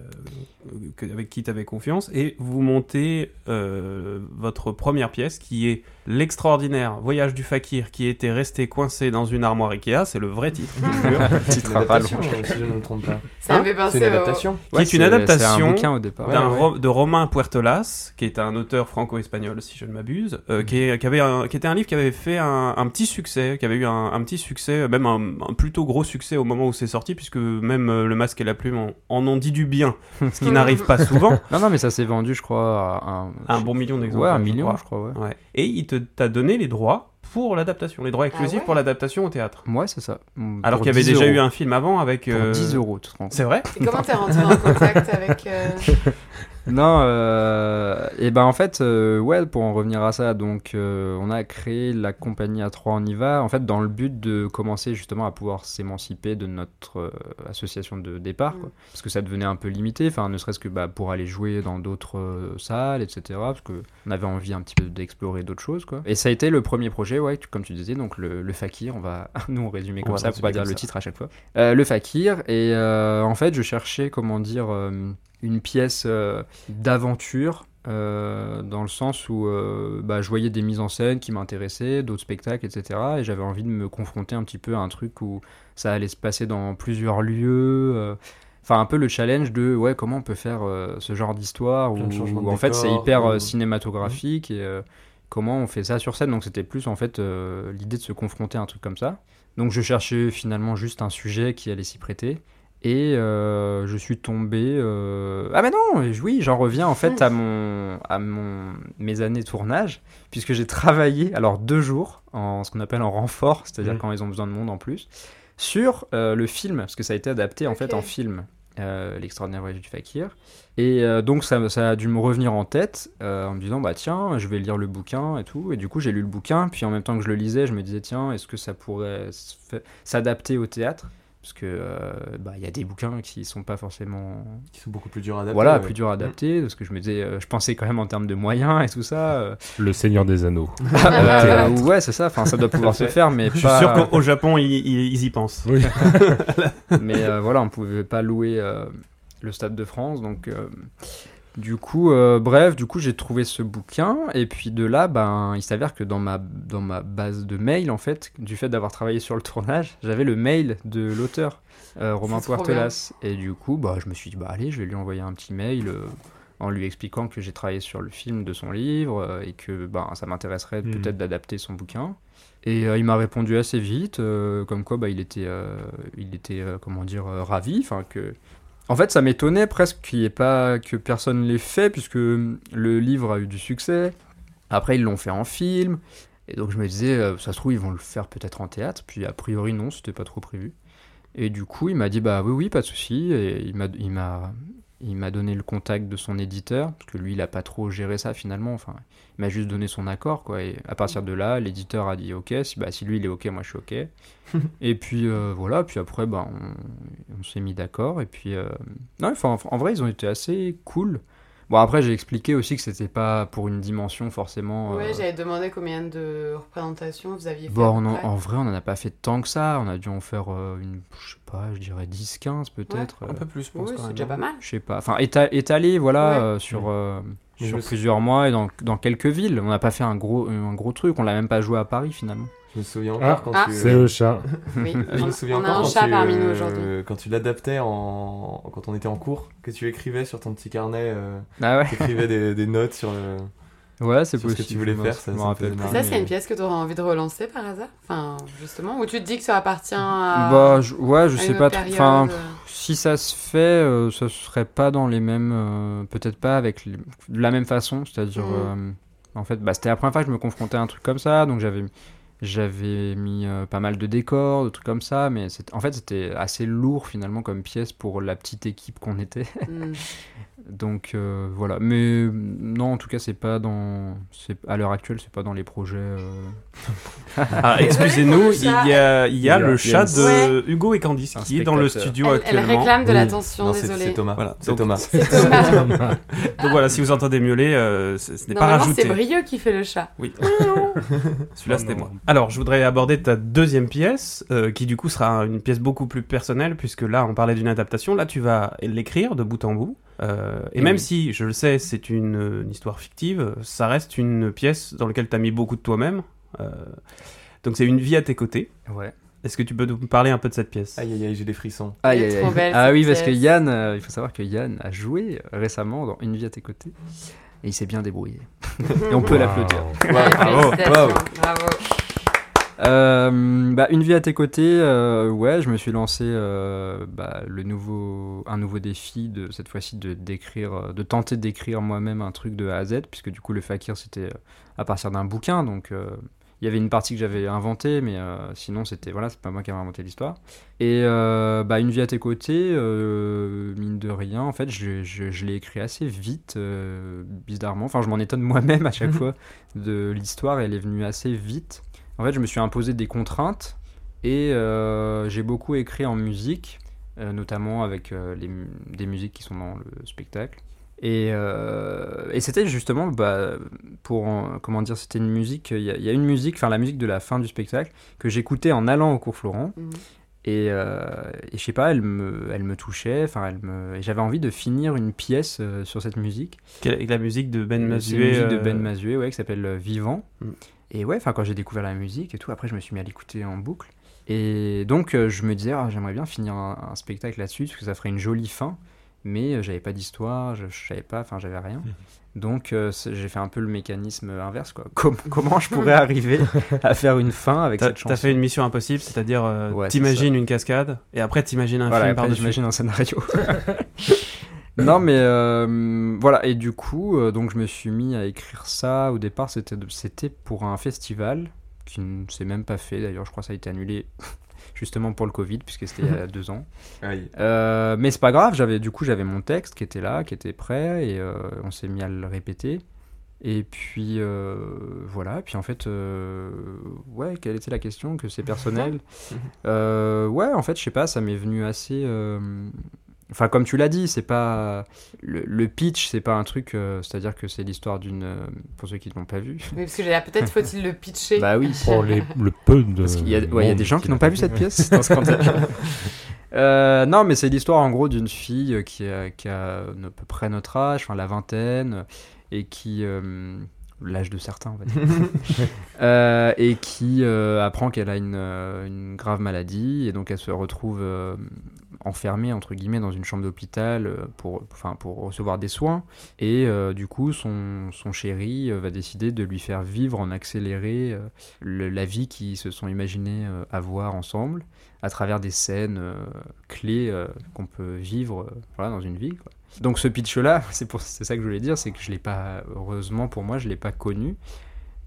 avec qui t'avais confiance, et vous montez euh, votre première pièce qui est l'extraordinaire Voyage du fakir qui était resté coincé dans une armoire Ikea, c'est le vrai titre. C'est Titre une à pas adaptation, si je ne me trompe pas. Ça Hein me fait C'est penser une au- adaptation. Qui est une c'est- adaptation C'est bouquin au départ. Ouais, d'un ouais. ro- de Romain Puertolas, qui est un auteur franco-espagnol, si je ne m'abuse, euh, qui, est- qui avait un- qui était un livre qui avait fait un, un petit succès, qui avait eu un, un petit succès, même un, un plutôt gros succès au moment où c'est sorti, puisque même euh, Le Masque et la Plume en, en ont dit du bien, ce qui n'arrive pas souvent. Non, non, mais ça s'est vendu, je crois, à un, Un bon million d'exemplaires. Ouais, un je million, crois. je crois, ouais. Ouais. Et il te- t'a donné les droits pour l'adaptation, les droits exclusifs ouais pour l'adaptation au théâtre. Ouais, c'est ça. Alors Pour qu'il y avait 10 déjà euros. eu un film avant avec... Pour euh, 10 euros, tu te rends C'est vrai Et comment t'es rentré en contact avec. euh, non, euh, et ben en fait, euh, ouais, pour en revenir à ça, donc euh, on a créé la compagnie A3 On y va, en fait, dans le but de commencer justement à pouvoir s'émanciper de notre euh, association de départ, quoi. Mm. parce que ça devenait un peu limité, enfin, ne serait-ce que bah, pour aller jouer dans d'autres euh, salles, etc., parce que on avait envie un petit peu d'explorer d'autres choses, quoi. Et ça a été le premier projet, ouais, tu- comme tu disais, donc le, le Fakir, on va nous on résumer On comme ça, pour pas dire le titre à chaque fois. Euh, le Fakir, et euh, en fait, je cherchais, comment dire, euh, une pièce euh, d'aventure. euh, dans le sens où euh, bah, je voyais des mises en scène qui m'intéressaient, d'autres spectacles, etc. Et j'avais envie de me confronter un petit peu à un truc où ça allait se passer dans plusieurs lieux. euh, Enfin, un peu le challenge de ouais, comment on peut faire ce genre d'histoire où, en fait c'est hyper ou- cinématographique et comment on fait ça sur scène. Donc c'était plus en fait l'idée de se confronter à un truc comme ça. Donc je cherchais finalement juste un sujet qui allait s'y prêter. Et euh, je suis tombé. euh, Ah, mais non, oui, j'en reviens en fait à, mon, à mon, mes années de tournage, puisque j'ai travaillé, alors deux jours, en ce qu'on appelle en renfort, c'est-à-dire Mhm. quand ils ont besoin de monde en plus, sur euh, le film, parce que ça a été adapté en fait en film, euh, L'extraordinaire voyage du fakir. Et euh, donc ça, ça a dû me revenir en tête euh, en me disant, bah tiens, je vais lire le bouquin et tout. Et du coup, j'ai lu le bouquin, puis en même temps que je le lisais, je me disais, tiens, est-ce que ça pourrait s'adapter au théâtre? Parce que euh, bah, il y a des bouquins qui sont pas forcément Qui sont beaucoup plus durs à adapter. voilà ouais. plus durs à adapter parce que je me disais euh, je pensais quand même en termes de moyens et tout ça euh, Le Seigneur des Anneaux. euh, ouais c'est ça enfin ça doit pouvoir se faire mais Je suis sûr qu'au au Japon, ils, ils- ils y pensent. Oui. mais euh, voilà on pouvait pas louer euh, le stade de France donc euh, du coup euh, bref du coup j'ai trouvé ce bouquin et puis de là ben il s'avère que dans ma dans ma base de mail en fait du fait d'avoir travaillé sur le tournage j'avais le mail de l'auteur euh, Romain Puertelas et du coup bah je me suis dit bah allez je vais lui envoyer un petit mail euh, en lui expliquant que j'ai travaillé sur le film de son livre euh, et que ben ça m'intéresserait Mhm. peut-être d'adapter son bouquin et euh, il m'a répondu assez vite, euh, comme quoi bah, il était, euh, il était euh, comment dire, euh, ravi. Enfin que, en fait, ça m'étonnait presque qu'il y ait pas que personne l'ait fait, puisque le livre a eu du succès. Après, ils l'ont fait en film, et donc je me disais, euh, ça se trouve, ils vont le faire peut-être en théâtre. Puis a priori, non, c'était pas trop prévu. Et du coup, il m'a dit bah oui, oui, pas de souci. Et il m'a, il m'a, il m'a donné le contact de son éditeur, parce que lui, il a pas trop géré ça finalement. Enfin, il m'a juste donné son accord, quoi. Et à partir de là, l'éditeur a dit OK. Si, bah, si lui, il est OK, moi, je suis OK. et puis euh, voilà. Puis après, bah, on, on s'est mis d'accord. Et puis, euh, non, enfin, en, en vrai, ils ont été assez cool. Bon, après, j'ai expliqué aussi que c'était pas pour une dimension forcément. Ouais, euh, j'avais demandé combien de représentations vous aviez fait. Bon, on en, vrai, on en a pas fait tant que ça. On a dû en faire euh, une, je sais pas, je dirais 10-15 peut-être. Un peu plus, je pense. Oui, c'est déjà hein. pas mal. je sais pas. Enfin, éta- étalé, voilà, Ouais. euh, sur, euh, sur sais- plusieurs mois et dans, dans quelques villes. On n'a pas fait un gros, un gros truc. On l'a même pas joué à Paris finalement. Je me souviens Ah, encore quand Ah. tu. C'est le chat. Oui, Je me souviens on a encore un quand chat tu, parmi nous euh. Quand tu l'adaptais en... quand on était en cours, que tu écrivais sur ton petit carnet, euh, Ah ouais. tu écrivais des, des notes sur le. Ouais, c'est Sur ce que possible. tu voulais faire, ça- ça me rappelle marrer. Ça, c'est mais- une pièce que tu aurais envie de relancer par hasard? Enfin, justement, où tu te dis que ça appartient à. Bah, je- ouais, je à sais pas trop. Enfin, période. si ça se fait, euh, ce serait pas dans les mêmes. euh, Peut-être pas avec les- de la même façon. C'est-à-dire. Mm. euh, en fait, bah, c'était la première fois que je me confrontais à un truc comme ça. Donc j'avais. J'avais mis euh, pas mal de décors, de trucs comme ça, mais en fait c'était assez lourd finalement comme pièce pour la petite équipe qu'on était. Hmm. Donc euh, voilà, mais euh, non, en tout cas, c'est pas dans, c'est à l'heure actuelle, c'est pas dans les projets. euh, Ah, excusez-nous, il y a, il y a Il y a- le chat de Ouais. Hugo et Candice Un qui est dans le spectateur. studio Elle, elle actuellement. réclame de Oui. l'attention, Non, c'est désolé. c'est Thomas. Voilà, C'est donc- Thomas. Donc voilà, si vous entendez miauler, euh, ce ce n'est pas Normalement, rajouté. c'est Brieux qui fait le chat. Oui. Oh Celui-là, c'était non. moi. Alors, je voudrais aborder ta deuxième pièce, euh, qui du coup sera une pièce beaucoup plus personnelle, puisque là, on parlait d'une adaptation. Là, tu vas l'écrire de bout en bout. Euh, et Et même oui. si, je le sais, c'est une, une histoire fictive, ça reste une pièce dans laquelle tu as mis beaucoup de toi-même. Euh, donc, c'est une vie à tes côtés. Ouais. Est-ce que tu peux nous parler un peu de cette pièce? Aïe aïe aïe, j'ai des frissons. Aïe, aïe, aïe. belle, Ah oui, parce que. Yann, euh, il faut savoir que Yann a joué récemment dans Une vie à tes côtés. Et il s'est bien débrouillé. Et on peut Wow. l'applaudir. Bravo. bravo. Euh, bah, une vie à tes côtés, euh, ouais, je me suis lancé euh, bah, le nouveau, un nouveau défi de cette fois-ci de d'écrire, de tenter d'écrire moi-même un truc de A à Z, puisque du coup le fakir c'était à partir d'un bouquin, donc il y avait une partie que j'avais inventée, mais euh, sinon c'était voilà, c'est pas moi qui avais inventé l'histoire. Et euh, bah, une vie à tes côtés, euh, mine de rien. En fait, je, je, je l'ai écrit assez vite, bizarrement. Enfin, je m'en étonne moi-même à chaque fois de l'histoire. Elle est venue assez vite. En fait, je me suis imposé des contraintes et euh, j'ai beaucoup écrit en musique, euh, notamment avec euh, les des musiques qui sont dans le spectacle. Et, euh, et c'était justement, bah, pour, en- comment dire, c'était une musique, il y, a- il y a une musique, enfin la musique de la fin du spectacle, que j'écoutais en allant au cours Florent. Mhm. Et, euh, et je sais pas, elle me, elle me touchait, enfin, elle me, et j'avais envie de finir une pièce euh, sur cette musique. Avec la musique de Ben C'est une Mazué. musique de Ben Mazué, ouais, qui s'appelle Vivant. Mm. Et ouais, enfin, quand j'ai découvert la musique et tout, après, je me suis mis à l'écouter en boucle. Et donc, euh, je me disais, ah, j'aimerais bien finir un, un spectacle là-dessus, parce que ça ferait une jolie fin. Mais euh, j'avais pas d'histoire, je, je savais pas, enfin, j'avais rien. Donc, euh, j'ai fait un peu le mécanisme inverse, quoi. Com- comment je pourrais arriver à faire une fin avec cette chanson? t'as fait une mission impossible, c'est-à-dire Ouais, t'imagines une cascade et après t'imagines un Voilà, film par-dessus. j'imagine un scénario. non mais euh, voilà et du coup euh, donc je me suis mis à écrire ça. Au départ c'était c'était pour un festival qui ne s'est même pas fait. D'ailleurs je crois que ça a été annulé justement pour le Covid puisque c'était il y a deux ans. Aïe. Euh, mais c'est pas grave j'avais du coup j'avais mon texte qui était là qui était prêt et euh, on s'est mis à le répéter. Et puis euh, voilà, et puis en fait, euh, ouais, quelle était la question Que c'est personnel? Euh, Ouais, en fait, je sais pas, ça m'est venu assez. Euh, Enfin, comme tu l'as dit, c'est pas. Le, le pitch, c'est pas un truc. euh, C'est-à-dire que c'est l'histoire d'une. euh, Pour ceux qui ne l'ont pas vu. Oui, parce que j'ai l'air, peut-être faut-il le pitcher. Bah oui. Pour les, le peu de. Parce qu'il y a, ouais, il y a monde des gens qui l'a n'ont pas vu cette pièce dans ce contexte. Euh, non, mais c'est l'histoire en gros d'une fille qui a, qui a à peu près notre âge, enfin la vingtaine, et qui. euh, l'âge de certains, on va dire. Euh, et qui euh, apprend qu'elle a une, euh, une grave maladie, et donc elle se retrouve euh, enfermée, entre guillemets, dans une chambre d'hôpital euh, pour, enfin, pour recevoir des soins. Et euh, du coup, son, son chéri euh, va décider de lui faire vivre en accéléré la vie qu'ils se sont imaginés avoir ensemble à travers des scènes clés qu'on peut vivre voilà, dans une vie. Donc ce pitch-là, c'est ça que je voulais dire, c'est que je l'ai pas, heureusement pour moi, je l'ai pas connu.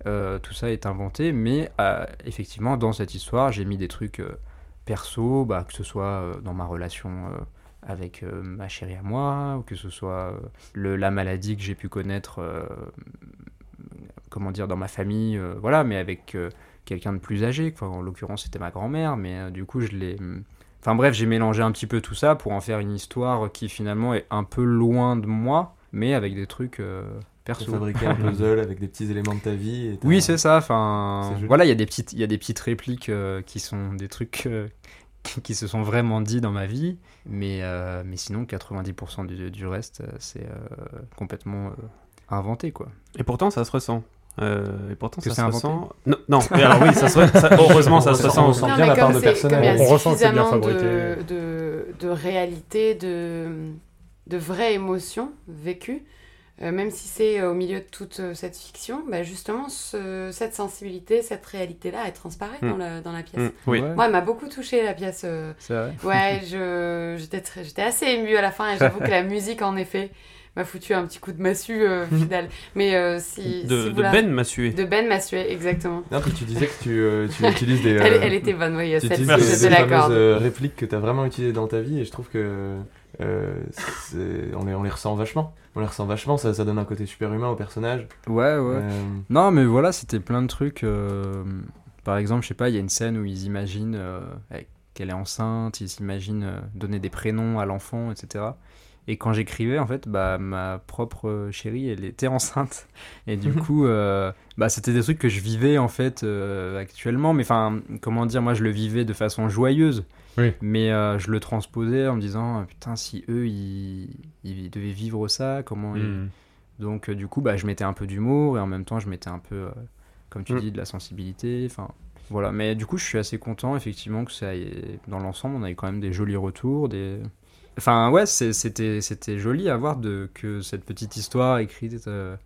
Tout ça est inventé, mais effectivement, dans cette histoire, j'ai mis des trucs perso, bah, que ce soit euh, dans ma relation euh, avec euh, ma chérie à moi, ou que ce soit la maladie que j'ai pu connaître, comment dire, dans ma famille, voilà, mais avec quelqu'un de plus âgé. En l'occurrence, c'était ma grand-mère, mais du coup, je l'ai. Enfin bref, j'ai mélangé un petit peu tout ça pour en faire une histoire qui finalement est un peu loin de moi, mais avec des trucs Perso. fabriqué un puzzle avec des petits éléments de ta vie. et Oui, c'est ça. Enfin, voilà, il y a des petites, il y a des petites répliques euh, qui sont des trucs euh, qui, qui se sont vraiment dit dans ma vie, mais euh, mais sinon 90% du, du reste, c'est euh, complètement euh, inventé quoi. Et pourtant, ça se ressent. Euh, et pourtant, Que ça se inventé ressent. Non, non. mais alors oui, ça se ça- heureusement, ça On se ressent- ressent. on aussi. sent bien la part de personnel. On ressent que c'est bien fabriqué. de, de, de réalité, de, de vraies émotions vécues, euh, même si c'est euh, au milieu de toute euh, cette fiction, bah justement, ce- cette sensibilité, cette réalité-là, elle transparaît Mm. dans, la, dans la pièce. Mm, oui. Ouais, Moi, elle m'a beaucoup touchée, la pièce. euh, c'est vrai. Ouais, je, j'étais, assez émue à la fin et j'avoue que la musique, en effet, m'a foutu un petit coup de massue euh, final. Mais euh, si, De, si vous de la- Ben Massué. De Ben Massuet, exactement. Non, puis tu disais que tu, euh, tu utilises des. Elle, euh, elle était bonne, oui, des, je te l'accorde. euh, répliques que tu as vraiment utilisées dans ta vie et je trouve que euh, on, les, on les ressent vachement. On les ressent vachement, ça, ça donne un côté super humain au personnage. Ouais, ouais. Euh, Non, mais voilà, c'était plein de trucs. euh, Par exemple, je sais pas, il y a une scène où ils imaginent qu'elle est enceinte, ils s'imaginent euh, donner des prénoms à l'enfant, etc. Et quand j'écrivais, en fait, bah, ma propre chérie, elle était enceinte. Et du coup, euh, bah, c'était des trucs que je vivais, en fait, euh, actuellement. Mais enfin, comment dire, moi, je le vivais de façon joyeuse. Oui. Mais euh, je le transposais en me disant, putain, si eux, ils, ils devaient vivre ça, comment ils, Hmm. donc euh, du coup, bah, je mettais un peu d'humour et en même temps, je mettais un peu, euh, comme tu Mm. dis, de la sensibilité. Enfin, voilà. Mais du coup, je suis assez content, effectivement, que ça ait- dans l'ensemble, on a eu quand même des jolis retours, des. Enfin, ouais, c'était c'était joli à voir de que cette petite histoire écrite. euh,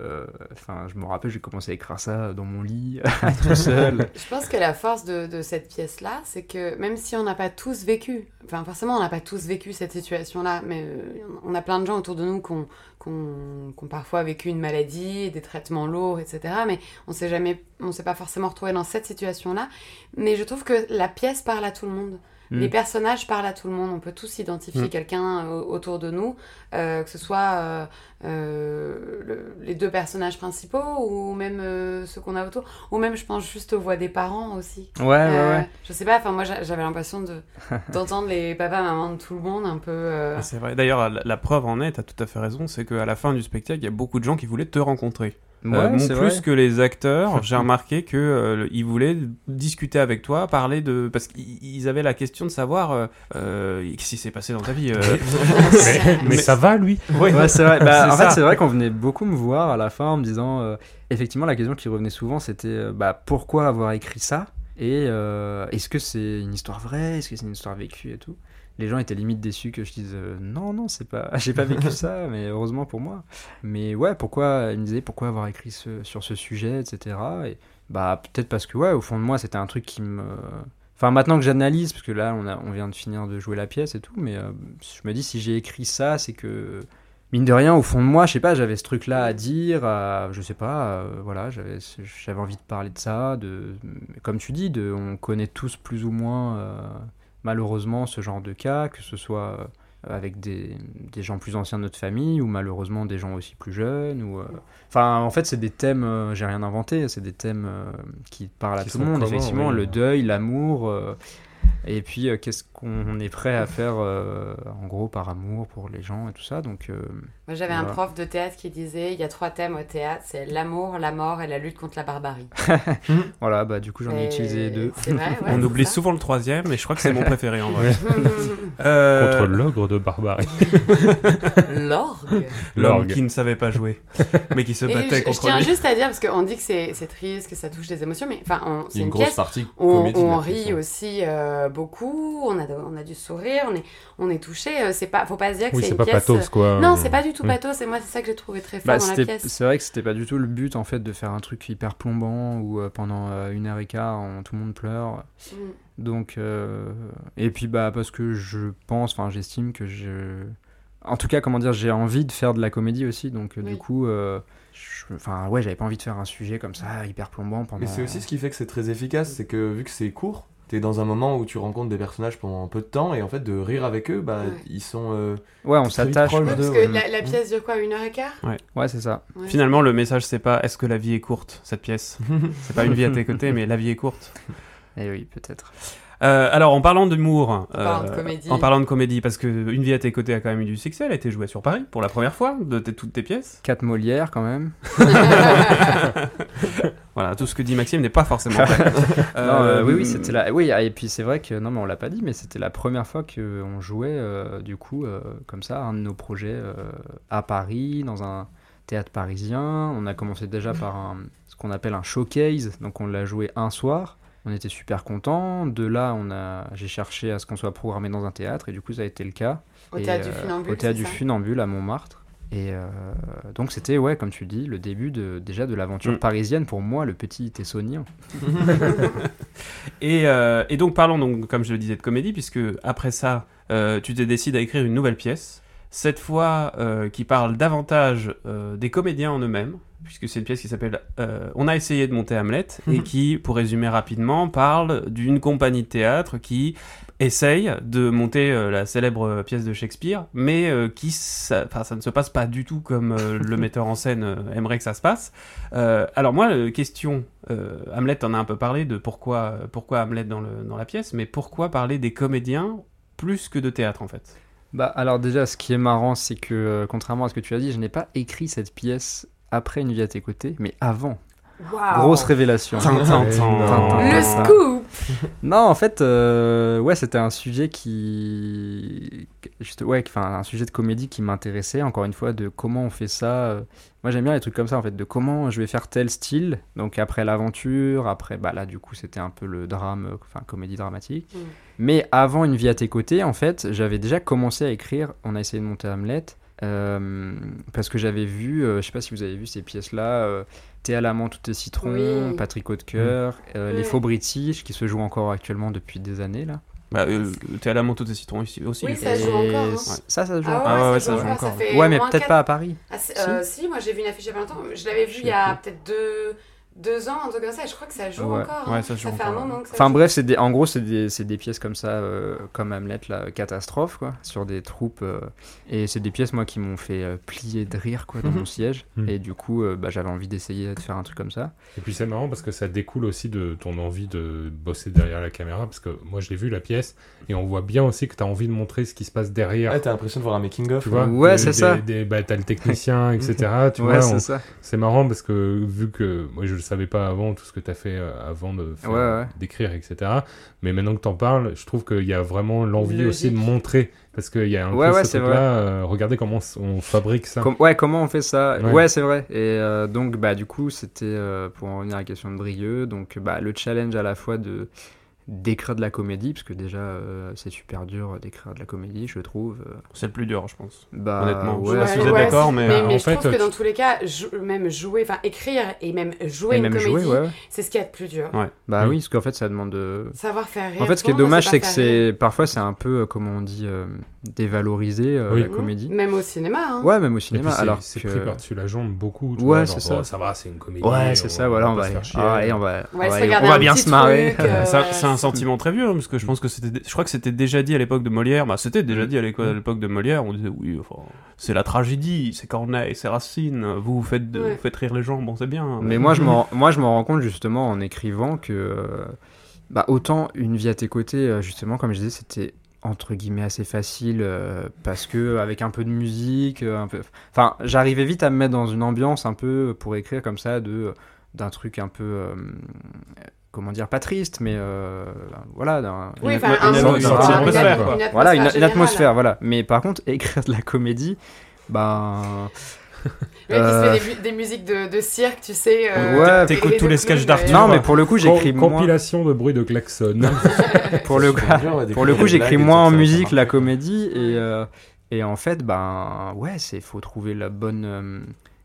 euh, Enfin, je me rappelle, j'ai commencé à écrire ça dans mon lit, tout seul. Je pense que la force de, de cette pièce-là, c'est que même si on n'a pas tous vécu, enfin forcément on n'a pas tous vécu cette situation-là, mais euh, on a plein de gens autour de nous ont, qui ont parfois vécu une maladie, des traitements lourds, etc. Mais on s'est jamais, on s'est pas forcément retrouvé dans cette situation-là. Mais je trouve que la pièce parle à tout le monde. Mm. Les personnages parlent à tout le monde. On peut tous identifier Mm. quelqu'un euh, autour de nous, euh, que ce soit euh, le- les deux personnages principaux ou même euh, ceux qu'on a autour, ou même je pense juste aux voix des parents aussi. Ouais, ouais, ouais. Je sais pas. Enfin moi j'a- j'avais l'impression de d'entendre les papas mamans de tout le monde un peu. Ah, C'est vrai. D'ailleurs, la, la preuve en est, t'as tout à fait raison, c'est qu'à la fin du spectacle, il y a beaucoup de gens qui voulaient te rencontrer. Ouais, Euh, bon, plus vrai. que les acteurs, j'ai remarqué que euh, ils voulaient discuter avec toi, parler de parce qu'ils ils avaient la question de savoir euh, euh, qu'est-ce qui s'est passé dans ta vie. euh. mais, mais ça va, lui Oui. Ouais, c'est vrai. Bah, en ça. fait, c'est vrai qu'on venait beaucoup me voir à la fin en me disant. euh, effectivement, la question qui revenait souvent, c'était euh, bah, pourquoi avoir écrit ça? Et euh, est-ce que c'est une histoire vraie? Est-ce que c'est une histoire vécue et tout? Les gens étaient limite déçus que je dise euh, non, non, c'est pas, j'ai pas vécu ça, mais heureusement pour moi. Mais ouais, pourquoi Ils me disaient pourquoi avoir écrit ce- sur ce sujet, etc. Et bah peut-être parce que ouais, au fond de moi, c'était un truc qui me Enfin, maintenant que j'analyse, parce que là, on, a, on vient de finir de jouer la pièce et tout, mais euh, je me dis, si j'ai écrit ça, c'est que, mine de rien, au fond de moi, je sais pas, j'avais ce truc-là à dire, à- je sais pas, euh, voilà, j'avais j'avais envie de parler de ça, de, comme tu dis, de, on connaît tous plus ou moins, malheureusement, ce genre de cas, que ce soit euh, avec des, des gens plus anciens de notre famille, ou malheureusement des gens aussi plus jeunes, ou... euh, Enfin, en fait, c'est des thèmes, euh, j'ai rien inventé, c'est des thèmes euh, qui parlent à tout le monde, communs, effectivement, oui. le deuil, l'amour, et puis euh, qu'est-ce qu'on est prêt à faire, euh, en gros, par amour pour les gens et tout ça, donc... euh, Moi, j'avais un prof de théâtre qui disait il y a trois thèmes au théâtre c'est l'amour, la mort et la lutte contre la barbarie. voilà, bah du coup, j'en ai Et utilisé deux. C'est vrai, ouais, On oublie ça. souvent le troisième, mais je crois que c'est mon préféré en vrai. Ouais. Euh, Contre l'ogre de barbarie. L'orgue. L'homme L'orgue. qui ne savait pas jouer, mais qui se Et je, battait je contre tiens lui. juste à dire, parce qu'on dit que c'est triste, que ça touche des émotions, mais enfin, c'est une, une grosse pièce. partie On, on rit aussi euh, beaucoup, on a, on a dû sourire, on est, on est touché. euh, C'est pas, faut pas se dire que Oui, c'est une pas pièce. pathos, quoi. Non, c'est pas du tout Oui. pathos, et moi c'est ça que j'ai trouvé très fort Bah, dans la pièce. c'est vrai que c'était pas du tout le but en fait de faire un truc hyper plombant où euh, pendant euh, une heure et quart on- tout le monde pleure. Mm. Donc euh, et puis bah parce que je pense, enfin j'estime que je, en tout cas comment dire, j'ai envie de faire de la comédie aussi. Donc euh, du coup, euh, je- enfin ouais, j'avais pas envie de faire un sujet comme ça hyper plombant pendant. Mais c'est aussi ce qui fait que c'est très efficace, c'est que vu que c'est court, t'es dans un moment où tu rencontres des personnages pendant peu de temps et en fait de rire avec eux, bah Ouais. ils sont. euh, Ouais, on s'attache. Ouais, parce ouais. que la, la pièce dure quoi, une heure et quart? Ouais, c'est ça. Ouais. Finalement, le message, c'est pas est-ce que la vie est courte, cette pièce? C'est pas une vie à tes côtés, mais la vie est courte. Et oui, peut-être. Euh, alors, en parlant d'humour, En parlant de euh, comédie. en parlant de comédie, parce que Une vie à tes côtés a quand même eu du succès, elle a été jouée sur Paris pour la première fois de tes- toutes tes pièces. Quatre Molières quand même. Voilà, tout ce que dit Maxime n'est pas forcément vrai. Non, euh, oui, oui, c'était la. Oui, et puis c'est vrai que non, mais on l'a pas dit, mais c'était la première fois qu'on jouait euh, du coup euh, comme ça un de nos projets euh, à Paris dans un théâtre parisien. On a commencé déjà par un, ce qu'on appelle un showcase, donc on l'a joué un soir. On était super contents. De là, on a, j'ai cherché à ce qu'on soit programmé dans un théâtre et du coup ça a été le cas. Au Et, théâtre du euh, Funambule. Au théâtre du ça Funambule à Montmartre. Et euh, donc c'était ouais, comme tu dis, le début de déjà de l'aventure Mm. parisienne pour moi, le petit Tessonien. Et, euh, et donc parlons donc, comme je le disais, de comédie, puisque après ça, euh, tu t'es décidé à écrire une nouvelle pièce, cette fois euh, qui parle davantage euh, des comédiens en eux-mêmes, puisque c'est une pièce qui s'appelle euh, On a essayé de monter Hamlet, et qui, pour résumer rapidement, parle d'une compagnie de théâtre qui essaye de monter euh, la célèbre pièce de Shakespeare, mais euh, qui, ça, enfin, ça ne se passe pas du tout comme le metteur en scène aimerait que ça se passe. Alors moi, question, Hamlet en a un peu parlé de pourquoi, pourquoi Hamlet dans, le, dans la pièce, mais pourquoi parler des comédiens plus que de théâtre en fait? Bah alors déjà, ce qui est marrant, c'est que euh, contrairement à ce que tu as dit, je n'ai pas écrit cette pièce après Une vie à tes côtés, mais avant. Grosse révélation. Tintin. Tintin. Le scoop Non, en fait, euh, ouais, c'était un sujet qui, juste, ouais, enfin, un sujet de comédie qui m'intéressait. Encore une fois, de comment on fait ça. Moi, j'aime bien les trucs comme ça, en fait, de comment je vais faire tel style. Donc après l'aventure, après, bah là, du coup, c'était un peu le drame, enfin, comédie dramatique. Mm. Mais avant Une vie à tes côtés, en fait, j'avais déjà commencé à écrire. On a essayé de monter Hamlet. Euh, parce que j'avais vu, euh, je sais pas si vous avez vu ces pièces-là, euh, Thé à l'amant, tout est citron, Oui. Patrick Hautecoeur, euh, Les Ouais. Faux British, qui se jouent encore actuellement depuis des années là. bah, euh, T'es à la montagne des citrons ici aussi. Oui, ça se joue encore, hein. Ça, ça se joue Ah encore. Ah ouais, ouais, ça ça joue encore, ça Ouais, mais peut-être pas à Paris. Ah, euh, si, moi j'ai vu une affiche il y a pas longtemps. Je l'avais vu il y a peut-être deux, deux ans, un truc comme ça, et je crois que ça joue Ouais. encore. Ouais, hein. ça joue fait un encore, ouais. moment que ça Enfin joue. bref, c'est des, en gros, c'est des, c'est des pièces comme ça, euh, comme Hamlet, la catastrophe, quoi, sur des troupes. euh, et c'est des pièces, moi, qui m'ont fait euh, plier de rire, quoi, dans Mhm. mon siège. Mhm. Et du coup, euh, bah, j'avais envie d'essayer de faire un truc comme ça. Et puis c'est marrant parce que ça découle aussi de ton envie de bosser derrière la caméra. Parce que moi, je l'ai vu la pièce et on voit bien aussi que tu as envie de montrer ce qui se passe derrière. Ouais, t'as l'impression de voir un making-of. Tu vois, Ouais, des- c'est des- ça. Bah, t'as le technicien, etc. Tu ouais, vois, c'est on- ça. c'est marrant parce que vu que moi je le savais pas avant tout ce que tu as fait euh, avant de faire- Ouais, ouais. d'écrire, etc. Mais maintenant que t'en parles, je trouve qu'il y a vraiment l'envie aussi de montrer parce qu'il y a un Ouais, peu ouais, ce c'est truc-là. euh, regardez comment on fabrique ça. Com- ouais, comment on fait ça Ouais. Ouais, c'est vrai. Et euh, donc, bah, du coup, c'était euh, pour en revenir à la question de Brieux. Donc, bah, le challenge à la fois de d'écrire de la comédie, parce que déjà, euh, c'est super dur d'écrire de la comédie, je trouve. Euh, C'est le plus dur, je pense. Bah, Honnêtement. Je ouais, sais pas si vous êtes d'accord, mais, mais, euh, mais en je fait, trouve que dans tous les cas, jou- même jouer, enfin écrire et même jouer et une même comédie, ouais. c'est ce qu'il y a de plus dur. Ouais. Bah Oui. oui, parce qu'en fait, ça demande de. Savoir faire rire. En fait, ce qui est dommage, c'est que c'est parfois c'est un peu, comment on dit, euh, dévalorisé euh, Oui. la comédie. Même au cinéma. Hein. Ouais, même au cinéma. c'est- alors c'est que... pris par-dessus la jambe beaucoup. tu Ouais, c'est ça. oh, ça va, c'est une comédie. Ouais, c'est ça. Voilà, on va, ah, on va, On va bien se marrer. un- sentiment très vieux, hein, parce que je pense que c'était, je crois que c'était déjà dit à l'époque de Molière. Bah, c'était déjà dit à à l'époque de Molière. On disait oui, enfin, c'est la tragédie, c'est Corneille, c'est Racine. Vous, vous faites, de- Ouais. vous faites rire les gens, bon, c'est bien. Mais moi, je m'en, moi, je m'en rends compte justement en écrivant que, euh, bah, autant une vie à tes côtés, euh, justement, comme je disais, c'était entre guillemets assez facile euh, parce que avec un peu de musique, un peu, enfin, j'arrivais vite à me mettre dans une ambiance un peu pour écrire comme ça de d'un truc un peu euh, comment dire pas triste mais euh, voilà Oui, Une un atmosphère, enfin, une atmosphère, une quoi. atmosphère voilà une, atmosphère voilà mais par contre écrire de la comédie ben qui se Euh, fait des, mu- des musiques de, de cirque, tu sais. euh, Ouais, t'écoutes tous les sketchs d'Arthur. non mais pour le coup j'écris Com- moins Compilation de bruit de klaxon. pour le Pour le coup, j'écris moins en musique la comédie et, euh, et en fait, ben ouais, c'est faut trouver la bonne euh,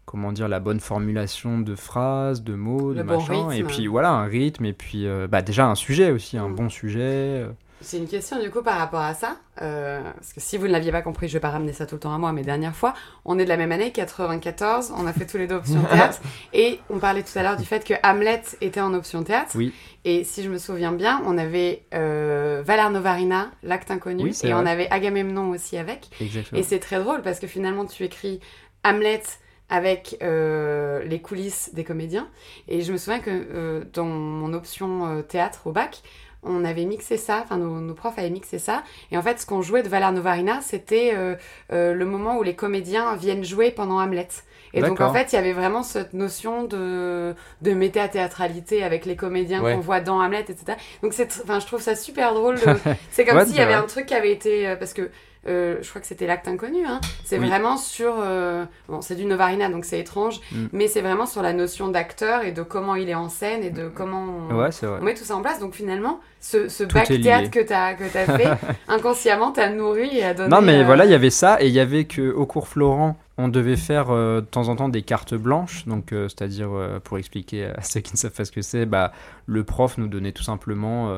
comment dire la bonne formulation de phrases, de mots, de bon machin et puis voilà un rythme et puis euh, bah déjà un sujet aussi, un Mm. bon sujet. euh. C'est une question du coup par rapport à ça. euh, parce que si vous ne l'aviez pas compris, je vais pas ramener ça tout le temps à moi, mais dernière fois, on est de la même année, 94, on a fait tous les deux option théâtre. et on parlait tout à l'heure du fait que Hamlet était en option théâtre. Oui. Et si je me souviens bien, on avait euh, Valar Novarina, L'acte inconnu, Oui, et on avait Agamemnon aussi avec. Exactement. Et c'est très drôle parce que finalement, tu écris Hamlet avec euh, les coulisses des comédiens. Et je me souviens que euh, dans mon option euh, théâtre au bac, on avait mixé ça, enfin nos, nos profs avaient mixé ça. Et en fait, ce qu'on jouait de Valar Novarina, c'était euh, euh, le moment où les comédiens viennent jouer pendant Hamlet. Et donc en fait, il y avait vraiment cette notion de, de méta-théâtralité avec les comédiens Ouais. qu'on voit dans Hamlet, etc. Donc c'est, tr- enfin, je trouve ça super drôle. de- C'est comme Ouais, s'il y c'est avait vrai. un truc qui avait été, euh, parce que euh, je crois que c'était l'acte inconnu. Hein. C'est Oui. vraiment sur. euh, bon, c'est du Novarina, donc c'est étrange, Mm. mais c'est vraiment sur la notion d'acteur et de comment il est en scène et de comment on, Ouais, met tout ça en place. Donc finalement, ce, ce bac théâtre que tu as, que as fait, inconsciemment, t'as nourri et a donné. Non, mais euh, voilà, il y avait ça, et il y avait que au cours Florent, on devait faire euh, de temps en temps des cartes blanches, donc euh, c'est-à-dire euh, pour expliquer à ceux qui ne savent pas ce que c'est, bah, le prof nous donnait tout simplement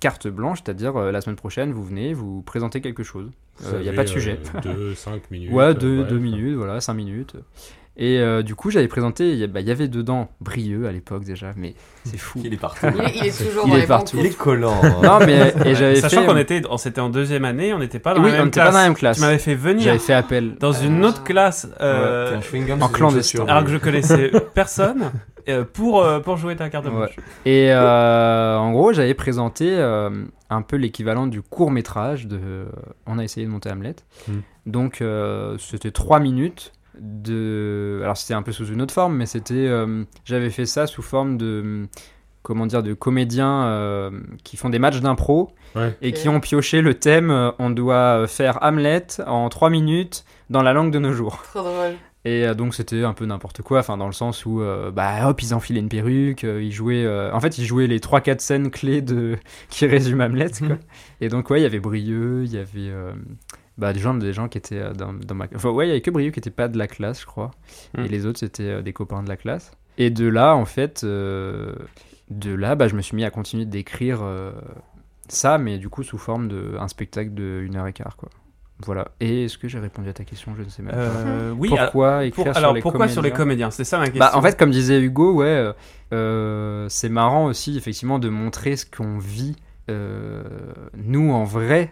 carte blanche, c'est-à-dire la semaine prochaine vous venez, vous présentez quelque chose. Il n'y a pas de sujet. 2, 5 minutes. Ouais, euh, deux, bref. deux minutes, voilà, cinq minutes. Et euh, du coup, j'avais présenté, il y, a- bah, il y avait dedans Brieux à l'époque déjà, mais c'est fou. Il est partout. Il est, il est toujours Il dans est les partout. Il est collant. hein. Non, mais et j'avais Sachant fait. qu'on était, on s'était en deuxième année, on n'était pas dans oui, la même classe. pas dans la même classe. Tu m'avais fait venir J'avais fait appel. dans une autre classe, euh, chewing-gum en clandestin. alors que je connaissais personne, euh, pour, euh, pour jouer ta carte Ouais. blanche. Et euh, en gros, j'avais présenté euh, un peu l'équivalent du court métrage de. On a essayé de monter Hamlet. Hmm. Donc, euh, c'était trois minutes de. Alors, c'était un peu sous une autre forme, mais c'était. euh, J'avais fait ça sous forme de. Comment dire, de comédiens euh, qui font des matchs d'impro Ouais. et qui ont pioché le thème euh, on doit faire Hamlet en trois minutes dans la langue de nos jours. Trop drôle. Et donc c'était un peu n'importe quoi, enfin dans le sens où euh, bah hop ils enfilaient une perruque, euh, ils jouaient, euh, en fait ils jouaient les 3-4 scènes clés de qui résument Hamlet quoi. Et donc ouais il y avait Brieux, il y avait euh, bah des gens des gens qui étaient euh, dans, dans ma, enfin ouais il y avait que Brieux qui était pas de la classe je crois, Mm. et les autres c'était euh, des copains de la classe. Et de là en fait, euh, de là bah je me suis mis à continuer d'écrire euh, ça, mais du coup sous forme de un spectacle de une heure et quart quoi. voilà. Et est-ce que j'ai répondu à ta question? Je ne sais même pas. Euh, oui, alors, pourquoi écrire sur alors les pourquoi sur les comédiens? C'est ça ma question. Bah, en fait, comme disait Hugo, ouais, euh, c'est marrant aussi, effectivement, de montrer ce qu'on vit, euh, nous, en vrai,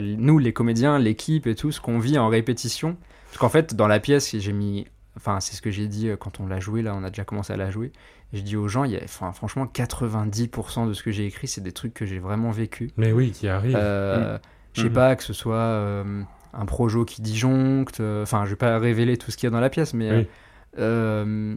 nous, les comédiens, l'équipe et tout, ce qu'on vit en répétition. Parce qu'en fait, dans la pièce, j'ai mis. Enfin, c'est ce que j'ai dit euh, quand on l'a joué, là, on a déjà commencé à la jouer. J'ai dit aux gens, il y a, enfin, franchement, 90% de ce que j'ai écrit, c'est des trucs que j'ai vraiment vécu. Mais oui, qui arrive. Euh, Je sais Mhm. pas, que ce soit euh, un projo qui disjoncte, euh, enfin, je vais pas révéler tout ce qu'il y a dans la pièce, mais. Oui. Euh,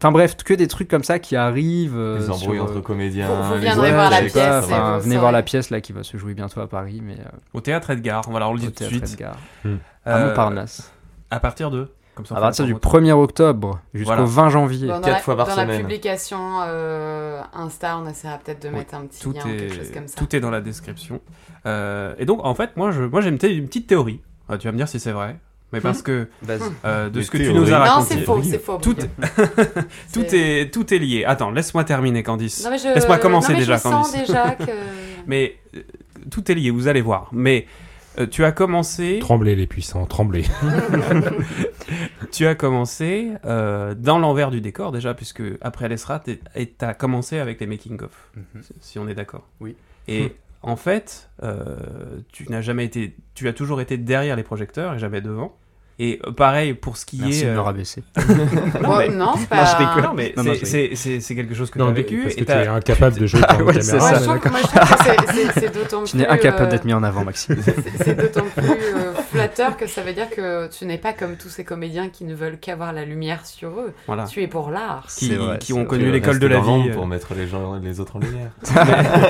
Enfin bref, que des trucs comme ça qui arrivent. euh, Les embrouilles sur, entre euh, comédiens. Vous- vous viendrez voir la pas, pièce, vous venez voir la pièce là qui va se jouer bientôt à Paris, mais euh, Au théâtre Edgar, voilà, on le dit au tout de théâtre suite. Edgar. Hmm. À Euh, Montparnasse. À partir de comme ça, À partir la du promo. 1er octobre jusqu'au Voilà. 20 janvier. Bon, dans Quatre la, fois par dans la semaine. publication euh, Insta, on essaiera peut-être de mettre un petit Tout lien ou quelque chose comme ça. tout est dans la description. Euh, et donc, en fait, moi, je, moi, j'ai une, petite théorie. Euh, tu vas me dire si c'est vrai. Mais parce que Vas-y. euh, de Les ce que tu théories. nous as Non, raconté, c'est faux, c'est faux. Tout, tout C'est- est, tout est lié. Attends, laisse-moi terminer, Candice. Non, mais je- Laisse-moi commencer non, mais déjà, Je sens Candice. déjà que. Mais euh, tout est lié, vous allez voir. Mais euh, tu as commencé, Tremblez les puissants, tremblez. tu as commencé euh, dans l'envers du décor déjà, puisque après l'ESRA, tu as commencé avec les making of, Mhm. si on est d'accord. Oui. Et en fait, euh, tu n'as jamais été, tu as toujours été derrière les projecteurs et jamais devant. Et euh, pareil pour ce qui Merci est. de me euh, rabaisser. non, mais- non, c'est Non, pas. je rigole. non, mais c'est- je c'est- c'est c'est quelque chose que tu as vécu. parce et que tu es incapable de jouer Ah ouais, c'est caméra. Moi, ça, je trouve, d'accord. moi, je trouve que c'est- c'est- c'est d'autant plus. Tu n'es incapable euh, d'être mis en avant, Maxime. c'est- C'est d'autant plus euh, flatteur que ça veut dire que tu n'es pas comme tous ces comédiens qui ne veulent qu'avoir la lumière sur eux. Voilà. Tu es pour l'art. Qui, vrai, qui ont connu Tu l'école de la vie. euh, pour mettre les gens, les autres en lumière.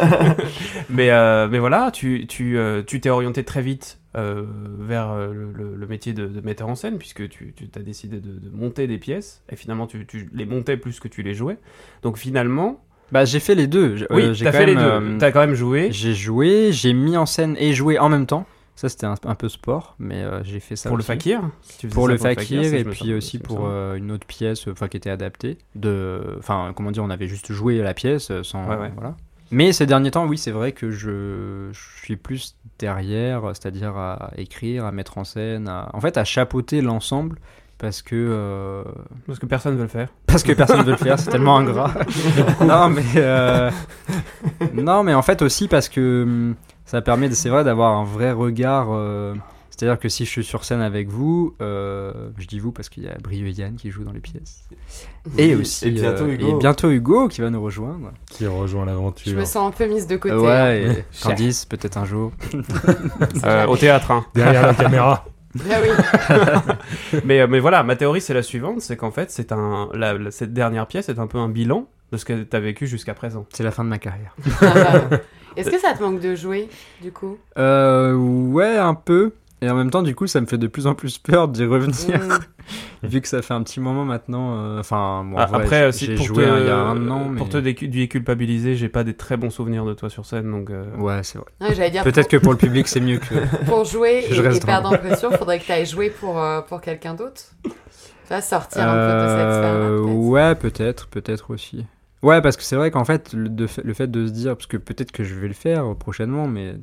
mais, euh, mais voilà, tu tu euh, tu t'es orienté très vite euh, vers le, le- le métier de, de metteur en scène, puisque tu as décidé de, de monter des pièces, et finalement tu, tu les montais plus que tu les jouais. Donc finalement, Bah, j'ai fait les deux. Oui, euh, j'ai t'as fait les deux. euh, T'as quand même joué J'ai joué, j'ai mis en scène et joué en même temps. Ça, c'était un, un peu sport, mais euh, j'ai fait ça pour le fakir. Tu Pour ça le fakir et puis aussi pour euh, une autre pièce, enfin qui était adaptée. De, enfin comment dire, on avait juste joué la pièce euh, sans, Ouais, ouais. voilà. Mais ces derniers temps, oui, c'est vrai que je, je suis plus derrière, c'est-à-dire à écrire, à mettre en scène, à, en fait à chapeauter l'ensemble parce que euh, Parce que personne ne veut le faire. parce que personne ne veut le faire, c'est tellement ingrat. non, mais euh, non, mais en fait aussi parce que hum, ça permet, c'est vrai, d'avoir un vrai regard. euh, C'est-à-dire que si je suis sur scène avec vous, euh, je dis vous parce qu'il y a Brio et Yann qui jouent dans les pièces, et aussi Et bientôt euh, Hugo. et bientôt Hugo qui va nous rejoindre. Qui rejoint Je l'aventure. me sens un peu mise de côté. Euh, hein. ouais, et Candice peut-être un jour. Euh, au théâtre. hein. Derrière la caméra. Ah oui. mais, euh, mais voilà, ma théorie c'est la suivante, c'est qu'en fait, c'est un, la- la- cette dernière pièce est un peu un bilan de ce que tu as vécu jusqu'à présent. C'est la fin de ma carrière. Est-ce que ça te manque de jouer, du coup? Euh, ouais, un peu. Et en même temps, du coup, ça me fait de plus en plus peur d'y revenir. Mm. Vu que ça fait un petit moment maintenant, euh, enfin, bon, Ah, Après, j'ai pour joué te, il y a un an, mais pour te décu- déculpabiliser, j'ai pas des très bons souvenirs de toi sur scène, donc. euh, ouais, c'est vrai. Ouais, J'allais dire, Peut-être que pour le public, c'est mieux que. pour, jouer Je et, et perdre dans- en pression, faudrait que tu ailles jouer pour, euh, pour quelqu'un d'autre. Tu vas sortir un peu de cette Euh, sphère-là. peut-être. ouais, peut-être, peut-être aussi. Ouais, parce que c'est vrai qu'en fait, le, de fait- le fait de se dire, parce que peut-être que je vais le faire prochainement, mais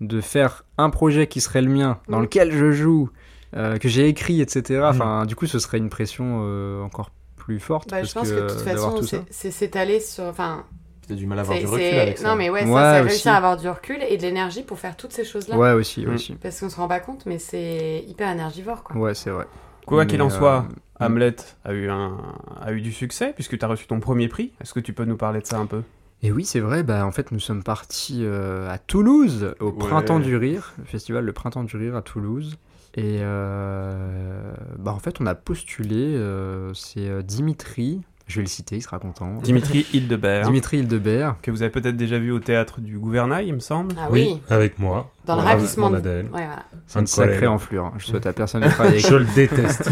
de faire un projet qui serait le mien, dans Mm. lequel je joue, euh, que j'ai écrit, etc. Mm. Enfin, du coup, ce serait une pression euh, encore plus forte. Bah, je parce pense que, de toute d'avoir façon, tout ça. c'est- s'étaler sur. Enfin, du mal à avoir du recul c'est- avec ça. Non, mais ouais, Ouais, ça, c'est réussir à avoir du recul et de l'énergie pour faire toutes ces choses-là. Ouais, aussi, Mm. aussi. Parce qu'on se rend pas compte, mais c'est hyper énergivore, quoi. Ouais, c'est vrai. Quoi qu'il en soit, euh, Hamlet a eu, un, a eu du succès puisque tu as reçu ton premier prix. Est-ce que tu peux nous parler de ça un peu? Et oui, c'est vrai, bah, en fait, nous sommes partis euh, à Toulouse, au Ouais. Printemps du Rire, le festival Le Printemps du Rire à Toulouse. Et euh, bah, en fait, on a postulé, euh, c'est Dimitri, je vais le citer, il sera content. Dimitri Hildebert, Dimitri Hildebert. que vous avez peut-être déjà vu au théâtre du Gouvernail, il me semble. Ah oui, avec moi. dans le ravissement de. mon Adèle. Ouais, voilà. C'est une sacrée enflure. hein. Je souhaite à personne de travailler avec Je le déteste.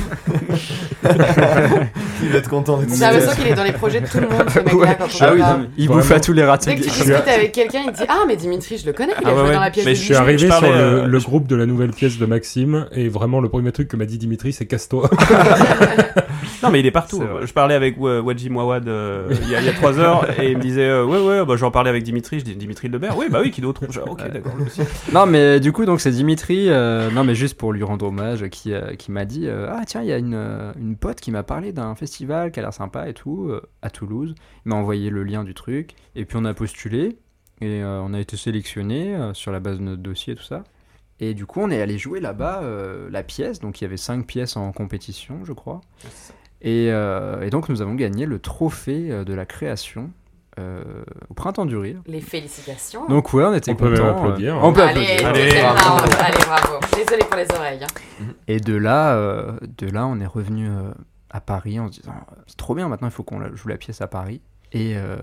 Il va être content d'être J'ai l'impression qu'il est dans les projets de tout le monde, ce mec-là, Ouais. quand on Ah oui, non, il Vraiment. bouffe à tous les Dès râteliers. que tu Je suis discutes avec quelqu'un, il te dit Ah, mais Dimitri, je le connais, il a Ah ouais, joué ouais. dans la pièce Mais de je suis arrivé sur le, euh, le groupe de la nouvelle pièce de Maxime et vraiment le premier truc que m'a dit Dimitri c'est casse-toi. Non, mais il est partout. C'est. Je parlais avec euh, Wadji Mouawad euh, il y, a- il y a trois heures et il me disait euh, Ouais, ouais, bah, j'en parlais avec Dimitri. Je dis Dimitri Hildebert Oui, bah oui, qui d'autre dis, Ok, d'accord. lui aussi. Non, mais du coup, donc c'est Dimitri, euh, non, mais juste pour lui rendre hommage, qui, euh, qui m'a dit euh, Ah, tiens, il y a une, euh, une pote qui m'a parlé d'un festival qui a l'air sympa et tout, euh, à Toulouse. Il m'a envoyé le lien du truc, et puis on a postulé, et euh, on a été sélectionné euh, sur la base de notre dossier et tout ça. Et du coup, on est allé jouer là-bas euh, la pièce, donc il y avait cinq pièces en compétition, je crois. Et, euh, et donc, nous avons gagné le trophée euh, de la création euh, au Printemps du Rire. Les félicitations. Donc, ouais, on était On peut même contents, euh, applaudir, hein. On peut allez, applaudir. Allez, deuxième bravo. Allez, bravo. Désolé pour les oreilles. hein. Et de là, euh, de là, on est revenu euh, à Paris en se disant c'est trop bien maintenant, il faut qu'on joue la pièce à Paris. Et, euh,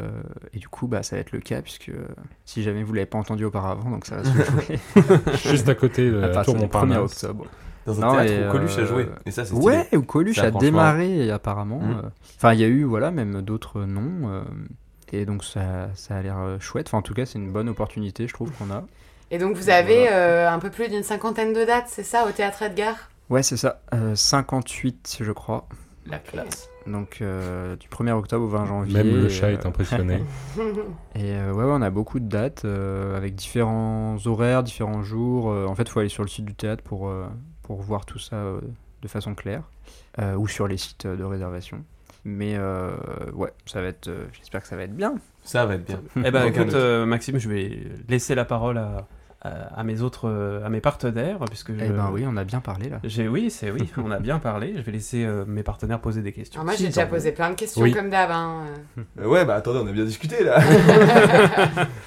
et du coup, bah, ça va être le cas puisque euh, si jamais vous l'avez pas entendu auparavant, donc ça va se jouer Juste à côté de à la tour du 1er Montparnasse. octobre. Dans un Non, théâtre et, où Coluche a euh, joué. Et ça, c'est. Ouais, où Coluche Ça, a démarré apparemment. Euh. Enfin, il y a eu voilà même d'autres noms. euh, et donc ça, ça a l'air chouette. Enfin, en tout cas, c'est une bonne opportunité, je trouve qu'on a. Et donc, vous avez euh, un peu plus d'une cinquantaine de dates, c'est ça, au Théâtre Edgar? Ouais, c'est ça. Euh, 58, je crois. La classe. Donc euh, du 1er octobre au 20 janvier. Même le chat euh, est impressionné. Et euh, ouais, ouais, on a beaucoup de dates euh, avec différents horaires, différents jours. Euh, en fait, il faut aller sur le site du théâtre pour, euh, pour voir tout ça euh, de façon claire. Euh, ou sur les sites de réservation. Mais euh, ouais, ça va être. euh, J'espère que ça va être bien. Ça va être bien. Eh ben, écoute, euh, Maxime, je vais laisser la parole à, à, à mes autres, euh, à mes partenaires, puisque je- Eh ben oui, on a bien parlé là. J'ai, oui, c'est oui, on a bien parlé. Je vais laisser euh, mes partenaires poser des questions. Alors moi, Si j'ai déjà posé plein de questions Oui. comme d'hab. hein. Euh, ouais, bah attendez, on a bien discuté là.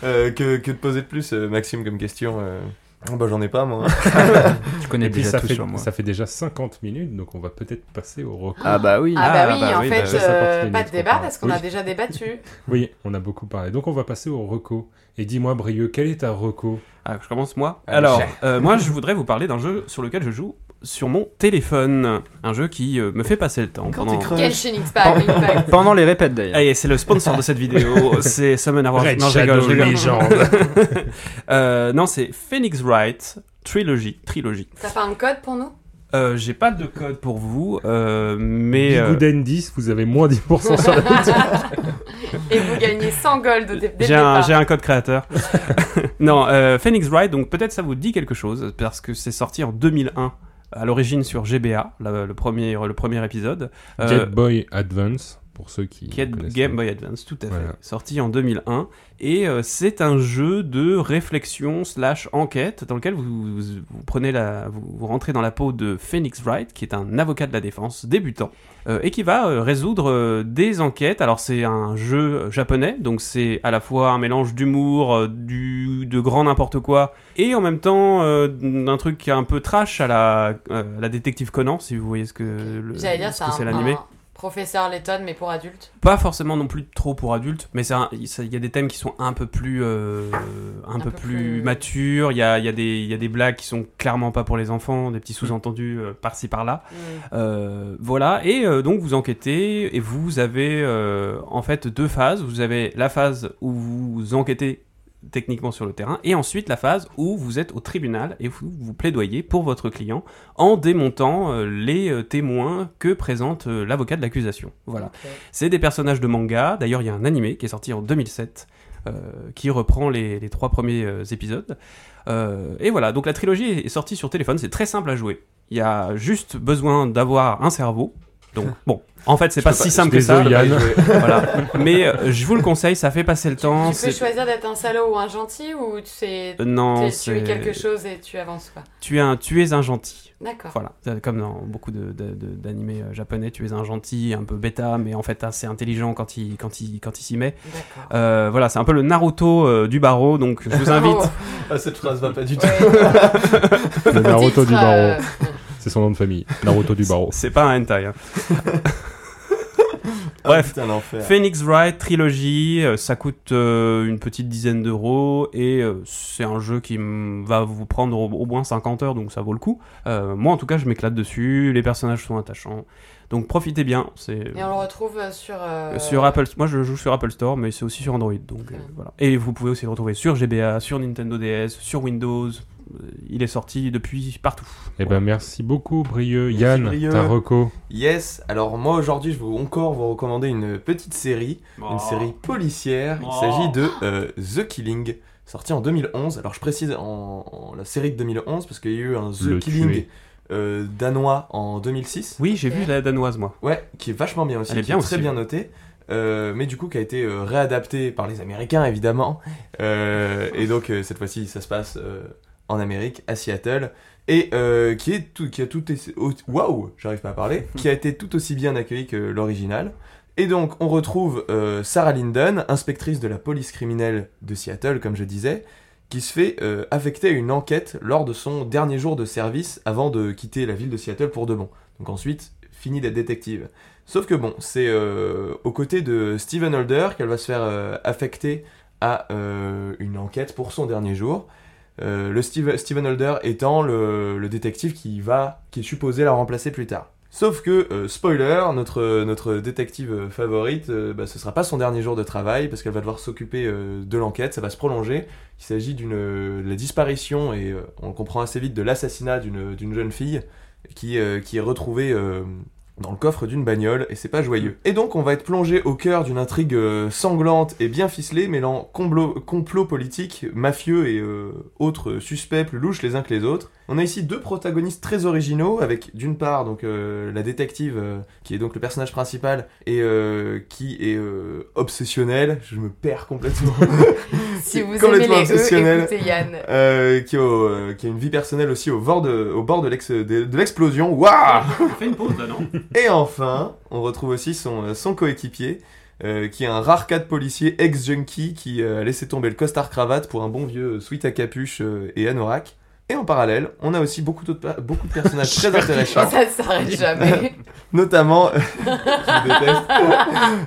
Euh, que, que de poser de plus, euh, Maxime, comme question euh, oh, Bah j'en ai pas moi. Tu connais Et puis déjà ça tout fait, sur moi. ça fait déjà 50 minutes, donc on va peut-être passer au recours. Ah bah oui. Ah, bah Ah, oui, bah en oui, fait, bah, euh, pas de débat parce qu'on a déjà débattu. Oui, on a beaucoup parlé. Donc on va passer au reco. Et dis-moi, Brieux, quel est ta reco? Ah, je commence moi? Allez, Alors, euh, moi, je voudrais vous parler d'un jeu sur lequel je joue sur mon téléphone. Un jeu qui euh, me fait passer le temps. Quand pendant... Pendant les répètes d'ailleurs. Allez, c'est le sponsor de cette vidéo, c'est Summon Wars. Red non, Shadow je rigole. Legend. Euh, non, c'est Phoenix Wright Trilogy. Trilogy. T'as pas un code pour nous? Euh, J'ai pas de code pour vous, euh, mais euh, Bigouden 10, vous avez moins 10% sur la boutique. Et vous gagnez 100 gold dès, j'ai un, code créateur. non, euh, Phoenix Wright, donc peut-être ça vous dit quelque chose, parce que c'est sorti en 2001, à l'origine sur GBA, le, premier, le premier épisode. Euh, Jet Boy Advance, pour ceux qui. Qui Game. Boy Advance, tout à fait. Voilà. Sorti en 2001. Et euh, c'est un jeu de réflexion slash enquête dans lequel vous, vous, vous prenez la, vous, vous rentrez dans la peau de Phoenix Wright, qui est un avocat de la défense débutant, euh, et qui va euh, résoudre euh, des enquêtes. Alors c'est un jeu japonais, donc c'est à la fois un mélange d'humour, euh, du de grand n'importe quoi, et en même temps euh, d'un truc qui est un peu trash à la, euh, la détective Conan, si vous voyez ce que, le- ce c'est que un, c'est l'animé. un professeur Letton, mais pour adultes. Pas forcément non plus trop pour adultes, mais il y a des thèmes qui sont un peu plus, euh, un, peu, peu plus, plus- matures. Il y a, y, a des- il y a des blagues qui sont clairement pas pour les enfants, des petits sous-entendus euh, par-ci par-là. Mm. Euh, voilà, et euh, donc vous enquêtez et vous avez euh, en fait deux phases. Vous avez la phase où vous enquêtez techniquement sur le terrain et ensuite la phase où vous êtes au tribunal et vous, vous plaidoyez pour votre client en démontant euh, les euh, témoins que présente euh, l'avocat de l'accusation. Voilà. C'est des personnages de manga. D'ailleurs, il y a un animé qui est sorti en 2007 euh, qui reprend les, les trois premiers épisodes. Et voilà, donc la trilogie est sortie sur téléphone. C'est très simple à jouer. Il y a juste besoin d'avoir un cerveau. Donc bon, en fait, c'est pas si simple que ça. Yann. voilà. Mais euh, je vous le conseille, ça fait passer le temps. Tu peux choisir d'être un salaud ou un gentil ou tu sais. Euh, Non, Tu es c'est quelque chose et tu avances quoi. tu es un, tu es un gentil. D'accord. Voilà, comme dans beaucoup de- de- de- d'animés euh, japonais, tu es un gentil, un peu bêta, mais en fait assez intelligent quand il quand il quand il s'y met. D'accord. Euh, voilà, c'est un peu le Naruto euh, du barreau, donc je vous invite. Oh, Ah, cette phrase va pas du tout. ouais. Le Naruto du barreau. C'est son nom de famille. Naruto du barreau. C'est pas un hentai. hein. Bref. putain, l'enfer. Phoenix Wright trilogie, euh, ça coûte euh, une petite dizaine d'euros et euh, c'est un jeu qui va vous prendre au, au moins 50 heures, donc ça vaut le coup. Euh, moi en tout cas, je m'éclate dessus, les personnages sont attachants, donc profitez bien. C'est Et on le retrouve sur. euh, sur Apple, moi je joue sur Apple Store, mais c'est aussi sur Android, donc euh, voilà. Et vous pouvez aussi le retrouver sur GBA, sur Nintendo DS, sur Windows. Euh, Il est sorti depuis partout. Eh ben merci beaucoup, Brieux. Yann, Brieux. ta reco. Yes, alors moi aujourd'hui je vais encore vous recommander une petite série, Oh. une série policière. Il Oh. s'agit de euh, The Killing sorti en 2011. Alors je précise en, en la série de 2011 parce qu'il y a eu un The Le Killing tuer. euh, danois en 2006. Oui, j'ai vu la danoise, moi. Ouais, qui est vachement bien aussi, Elle est qui bien très aussi, bien ouais. noté. euh, mais du coup qui a été euh, réadapté par les Américains évidemment. Euh, et donc euh, cette fois-ci ça se passe euh, en Amérique, à Seattle, et euh, qui est tout, qui a tout, waouh, j'arrive pas à parler, qui a été tout aussi bien accueilli que l'original. Et donc on retrouve euh, Sarah Linden, inspectrice de la police criminelle de Seattle, comme je disais, qui se fait euh, affecter à une enquête lors de son dernier jour de service avant de quitter la ville de Seattle pour de bon. Donc ensuite, fini d'être détective. Sauf que bon, c'est aux côtés de Steven Holder qu'elle va se faire affecter à une enquête pour son dernier jour. Euh, le Steve- Steven Holder étant le, détective qui va, qui est supposé la remplacer plus tard. Sauf que, euh, spoiler, notre, notre détective favorite, euh, bah, ce sera pas son dernier jour de travail parce qu'elle va devoir s'occuper euh, de l'enquête, ça va se prolonger. Il s'agit d'une la disparition et on le comprend assez vite de l'assassinat d'une jeune fille qui, qui est retrouvée dans le coffre d'une bagnole et c'est pas joyeux. Et donc on va être plongé au cœur d'une intrigue euh, sanglante et bien ficelée mêlant complot, politique, mafieux et euh, autres suspects plus louches les uns que les autres. On a ici deux protagonistes très originaux avec d'une part donc euh, la détective euh, qui est donc le personnage principal et euh, qui est euh, obsessionnelle, je me perds complètement. Si vous aimez complètement les E, obsessionnel. écoutez Yann. Euh, qui, est au- euh, qui a une vie personnelle aussi au bord de, au bord de l'ex- de- de l'explosion. Waouh Fais une pause là, non? Et enfin, on retrouve aussi son, son coéquipier, euh, qui est un rare cas de policier ex-junkie qui euh, a laissé tomber le costard-cravate pour un bon vieux sweat à capuche euh, et anorak. Et en parallèle, on a aussi beaucoup, beaucoup de personnages très intéressants, Ça ne s'arrête jamais. notamment, je déteste,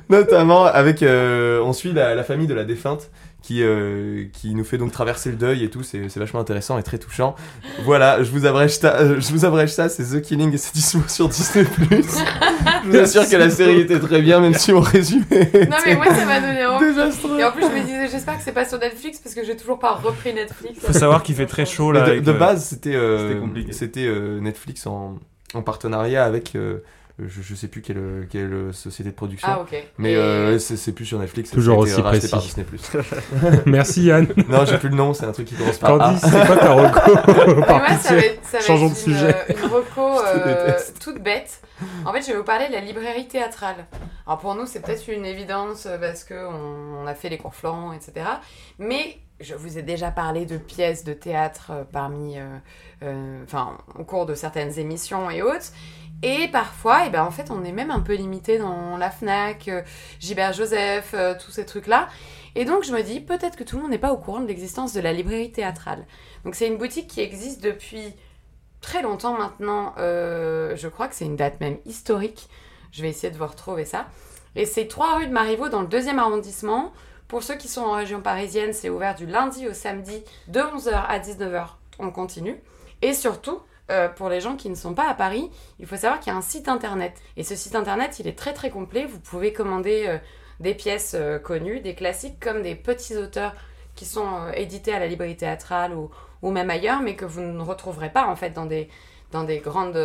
notamment avec, euh, on suit la, la famille de la défunte qui, euh, qui nous fait donc traverser le deuil et tout, c'est c'est vachement intéressant et très touchant. Voilà, je vous abrège ça, euh, je vous abrège ça, c'est The Killing et c'est dispo sur Disney+. je vous assure que la série était très bien, même si mon résumé Non mais moi ça m'a donné envie. désastreux. Et en plus je me disais j'espère que c'est pas sur Netflix parce que j'ai toujours pas repris Netflix. Faut savoir qu'il fait très chaud là. De, avec, de base, c'était euh, c'était compliqué. c'était euh, Netflix en, en partenariat avec, euh, je, je sais plus quelle, quelle société de production. Ah ok. Mais Et- euh, c'est plus sur Netflix. Toujours aussi racheté par précis. Disney+. Merci Yann. non, j'ai plus le nom, c'est un truc qui commence par A. Candice, c'est quoi ta reco Mais Par moi, ça va pitié. être, ça va Changeons être de une, sujet. une reco euh, toute bête. En fait, je vais vous parler de la librairie théâtrale. Alors pour nous, c'est peut-être une évidence euh, parce que on, a fait les cours flancs, etc. Mais je vous ai déjà parlé de pièces de théâtre euh, parmi, euh, euh, enfin, au cours de certaines émissions et autres. Et parfois, eh ben, en fait, on est même un peu limité dans la Fnac, euh, Gilbert Joseph, euh, tous ces trucs-là. Et donc, je me dis, peut-être que tout le monde n'est pas au courant de l'existence de la librairie théâtrale. Donc, c'est une boutique qui existe depuis très longtemps maintenant. euh, je crois que c'est une date même historique. Je vais essayer de vous retrouver ça. Et c'est 3 rue de Marivaux dans le deuxième arrondissement. Pour ceux qui sont en région parisienne, c'est ouvert du lundi au samedi de 11h à 19h. On continue. Et surtout, euh, pour les gens qui ne sont pas à Paris, il faut savoir qu'il y a un site internet. Et ce site internet, il est très très complet. Vous pouvez commander euh, des pièces euh, connues, des classiques, comme des petits auteurs qui sont édités à la librairie théâtrale ou, ou même ailleurs, mais que vous ne retrouverez pas en fait dans des, dans des grandes,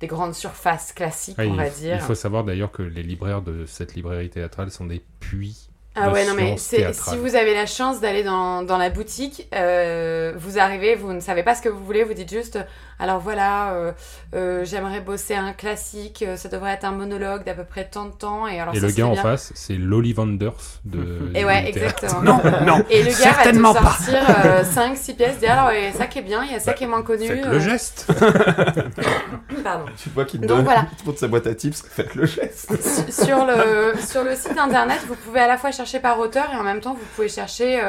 des grandes surfaces classiques, Ah, on il, va il dire. faut savoir d'ailleurs que les libraires de cette librairie théâtrale sont des puits. Ah ouais, non mais si vous avez la chance d'aller dans, dans la boutique, euh, vous arrivez, vous ne savez pas ce que vous voulez, vous dites juste, alors voilà, euh, euh, j'aimerais bosser un classique, euh, ça devrait être un monologue d'à peu près tant de temps. Et, alors et ça le gars en bien. face, c'est L'Ollivanders de. Et ouais, exactement. Non, non. Et le gars Certainement va te sortir 5-6 pièces, dire alors il y a ça qui est bien, il y a ça Bah, qui est moins connu. Faites euh, le geste Pardon. Tu vois qu'il te Donc donne voilà. il te montre sa boîte à tips, faites le geste. Sur- sur, le, sur le site internet, vous pouvez à la fois chercher par auteur et en même temps, vous pouvez chercher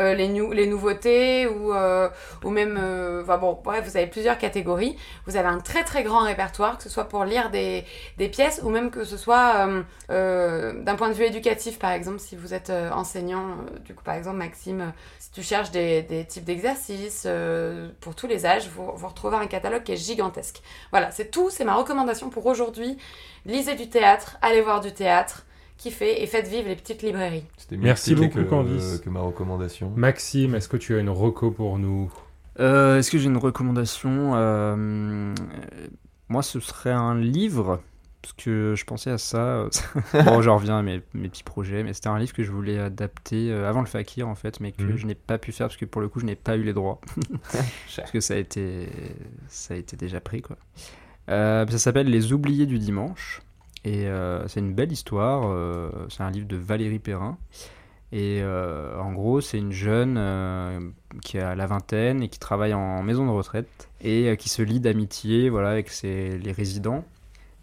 euh, les, nou- les nouveautés ou, euh, même. euh, enfin bon, bref, vous avez plusieurs catégories. Vous avez un très très grand répertoire, que ce soit pour lire des, pièces ou même que ce soit d'un point de vue éducatif, par exemple, si vous êtes enseignant. du coup, par exemple, Maxime, si tu cherches des, types d'exercices pour tous les âges, vous, vous retrouvez un catalogue qui est gigantesque. Voilà, c'est tout, c'est ma recommandation pour aujourd'hui. Lisez du théâtre, allez voir du théâtre, kiffez et faites vivre les petites librairies. Merci beaucoup, Candice. que, que ma recommandation. Maxime, est-ce que tu as une reco pour nous? Euh, Est-ce que j'ai une recommandation? Euh, Moi, ce serait un livre parce que je pensais à ça. bon, je reviens à mes, mes petits projets, mais c'était un livre que je voulais adapter euh, avant le Fakir en fait, mais que Mhm. je n'ai pas pu faire parce que pour le coup, je n'ai pas eu les droits. parce que ça a été, ça a été déjà pris quoi. Euh, ça s'appelle Les Oubliés du dimanche et euh, c'est une belle histoire. euh, c'est un livre de Valérie Perrin. Et euh, en gros, c'est une jeune qui a la vingtaine et qui travaille en maison de retraite et qui se lie d'amitié voilà, avec ses, les résidents.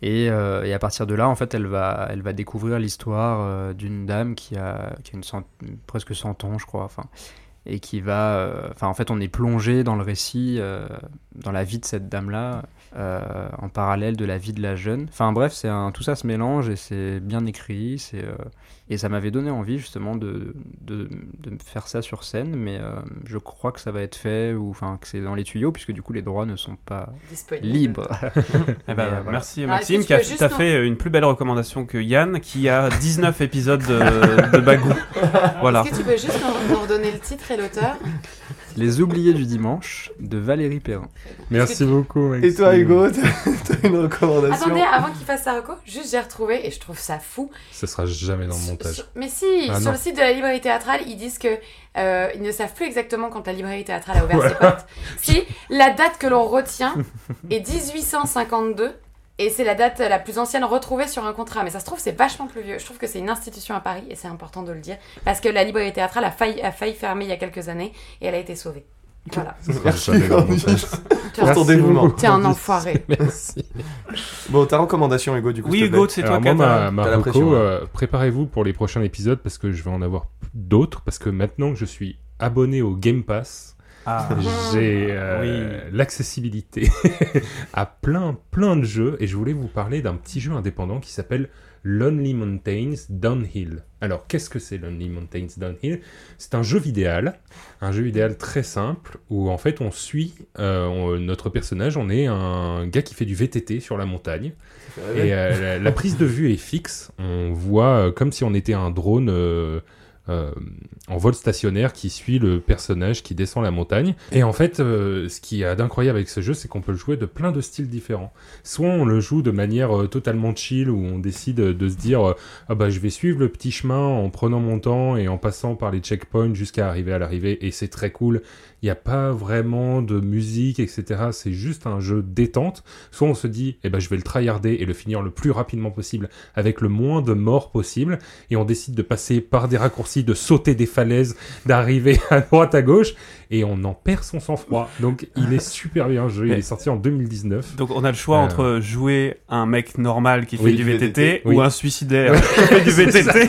Et, à partir de là, en fait, elle va, elle va découvrir l'histoire d'une dame qui a, qui a une presque 100 ans, je crois. Et qui va. Enfin, en fait, on est plongé dans le récit, dans la vie de cette dame-là, euh, en parallèle de la vie de la jeune. Enfin, bref, c'est un, tout ça se mélange et c'est bien écrit. C'est, euh, et ça m'avait donné envie, justement, de, de, de faire ça sur scène, mais euh, je crois que ça va être fait, ou enfin, que c'est dans les tuyaux, puisque du coup, les droits ne sont pas Disponible. libres. Eh ben, voilà. Merci Ah, Maxime est-ce qui a juste fait une plus belle recommandation que Yann qui a 19 épisodes de, de Bagou. Voilà. Est-ce que tu peux juste nous redonner le titre et l'auteur? Les oubliés du dimanche de Valérie Perrin. Merci beaucoup, Et toi, Hugo, t'as une recommandation Attendez, avant qu'il fasse sa reco, juste j'ai retrouvé, et je trouve ça fou, Ce sera jamais dans le montage. Sur- Mais si, Ah, sur non. le site de la librairie théâtrale, ils disent que euh, ils ne savent plus exactement quand la librairie théâtrale a ouvert ses portes. Si la date que l'on retient est 1852 et c'est la date la plus ancienne retrouvée sur un contrat. Mais ça se trouve c'est vachement plus vieux. Je trouve que c'est une institution à Paris et c'est important de le dire parce que la librairie théâtrale a failli, a failli fermer il y a quelques années et elle a été sauvée. Voilà. Merci, Pour dévouement. t'es un enfoiré. Merci. Bon, ta recommandation, Hugo, du coup. Oui Hugo, c'est toi qui ma, ma hein. euh, préparez-vous pour les prochains épisodes parce que je vais en avoir d'autres. Parce que maintenant que je suis abonné au Game Pass, Ah. j'ai euh, l'accessibilité à plein, plein de jeux. Et je voulais vous parler d'un petit jeu indépendant qui s'appelle Lonely Mountains Downhill. Alors, qu'est-ce que c'est Lonely Mountains Downhill? C'est un jeu vidéal, un jeu vidéal très simple où en fait on suit euh, on- notre personnage. On est un gars qui fait du VTT sur la montagne. Et euh, la, la prise de vue est fixe. On voit euh, comme si on était un drone euh, en vol stationnaire qui suit le personnage qui descend la montagne. Et en fait, euh, ce qui est d'incroyable avec ce jeu, c'est qu'on peut le jouer de plein de styles différents. Soit on le joue de manière euh, totalement chill, où on décide de se dire euh, ah bah je vais suivre le petit chemin en prenant mon temps et en passant par les checkpoints jusqu'à arriver à l'arrivée, et c'est très cool. Il n'y a pas vraiment de musique, etc. C'est juste un jeu détente. Soit on se dit, eh ben, je vais le tryharder et le finir le plus rapidement possible avec le moins de morts possible. Et on décide de passer par des raccourcis, de sauter des falaises, d'arriver à droite, à gauche. Et on en perd son sang-froid. Donc il est super bien, jeu. Il est sorti en 2019. Donc on a le choix Euh. entre jouer un mec normal qui fait Oui, du VTT ou un suicidaire qui fait du VTT.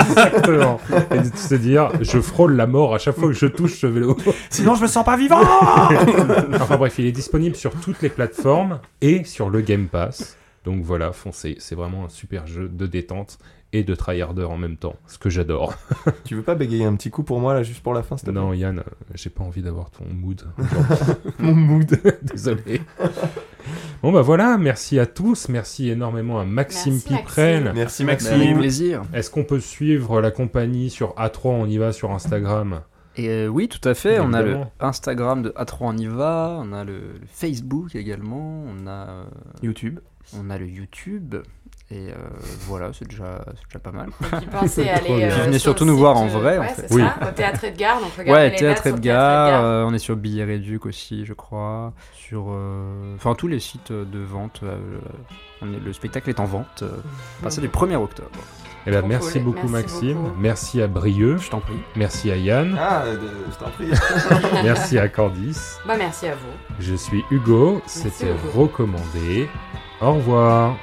Exactement. Et de se dire, je frôle la mort à chaque fois que je touche ce vélo. Sinon je me sens pas vivant. enfin bref, il est disponible sur toutes les plateformes et sur le Game Pass. Donc voilà, foncez. C'est vraiment un super jeu de détente et de tryharder en même temps. Ce que j'adore. Tu veux pas bégayer un petit coup pour moi, là, juste pour la fin, s'il te plaît? Non, Yann, j'ai pas envie d'avoir ton mood. Mon mood. Désolé. Bon bah voilà, merci à tous. Merci énormément à Maxime Merci, Piprel. Merci, Merci. Avec Maxime. plaisir. Est-ce qu'on peut suivre la compagnie sur A3 On y va sur Instagram? Et euh, oui, tout à fait. On a le. Instagram de A3 on y va, on a le, le Facebook également, on a, euh, YouTube. on a le YouTube. Et euh, voilà, c'est déjà, c'est déjà pas mal. Aller. bien. euh, venez sur surtout nous voir en euh, vrai, en ouais, fait. c'est Oui. ça, au théâtre Edgar. Donc regardez Ouais, les Théâtre dates sur Edgar, euh, on est sur Billet Réduc aussi, je crois. Sur. euh, Enfin, tous les sites de vente. euh, on est- le spectacle est en vente euh, à partir du 1er octobre. Eh ben, merci cool. beaucoup Merci Maxime. beaucoup. Merci à Brieux. Je t'en prie. Merci à Yann. Ah, euh, je t'en prie. merci à Candice. Bah merci à vous. Je suis Hugo. C'était recommandé. Au revoir.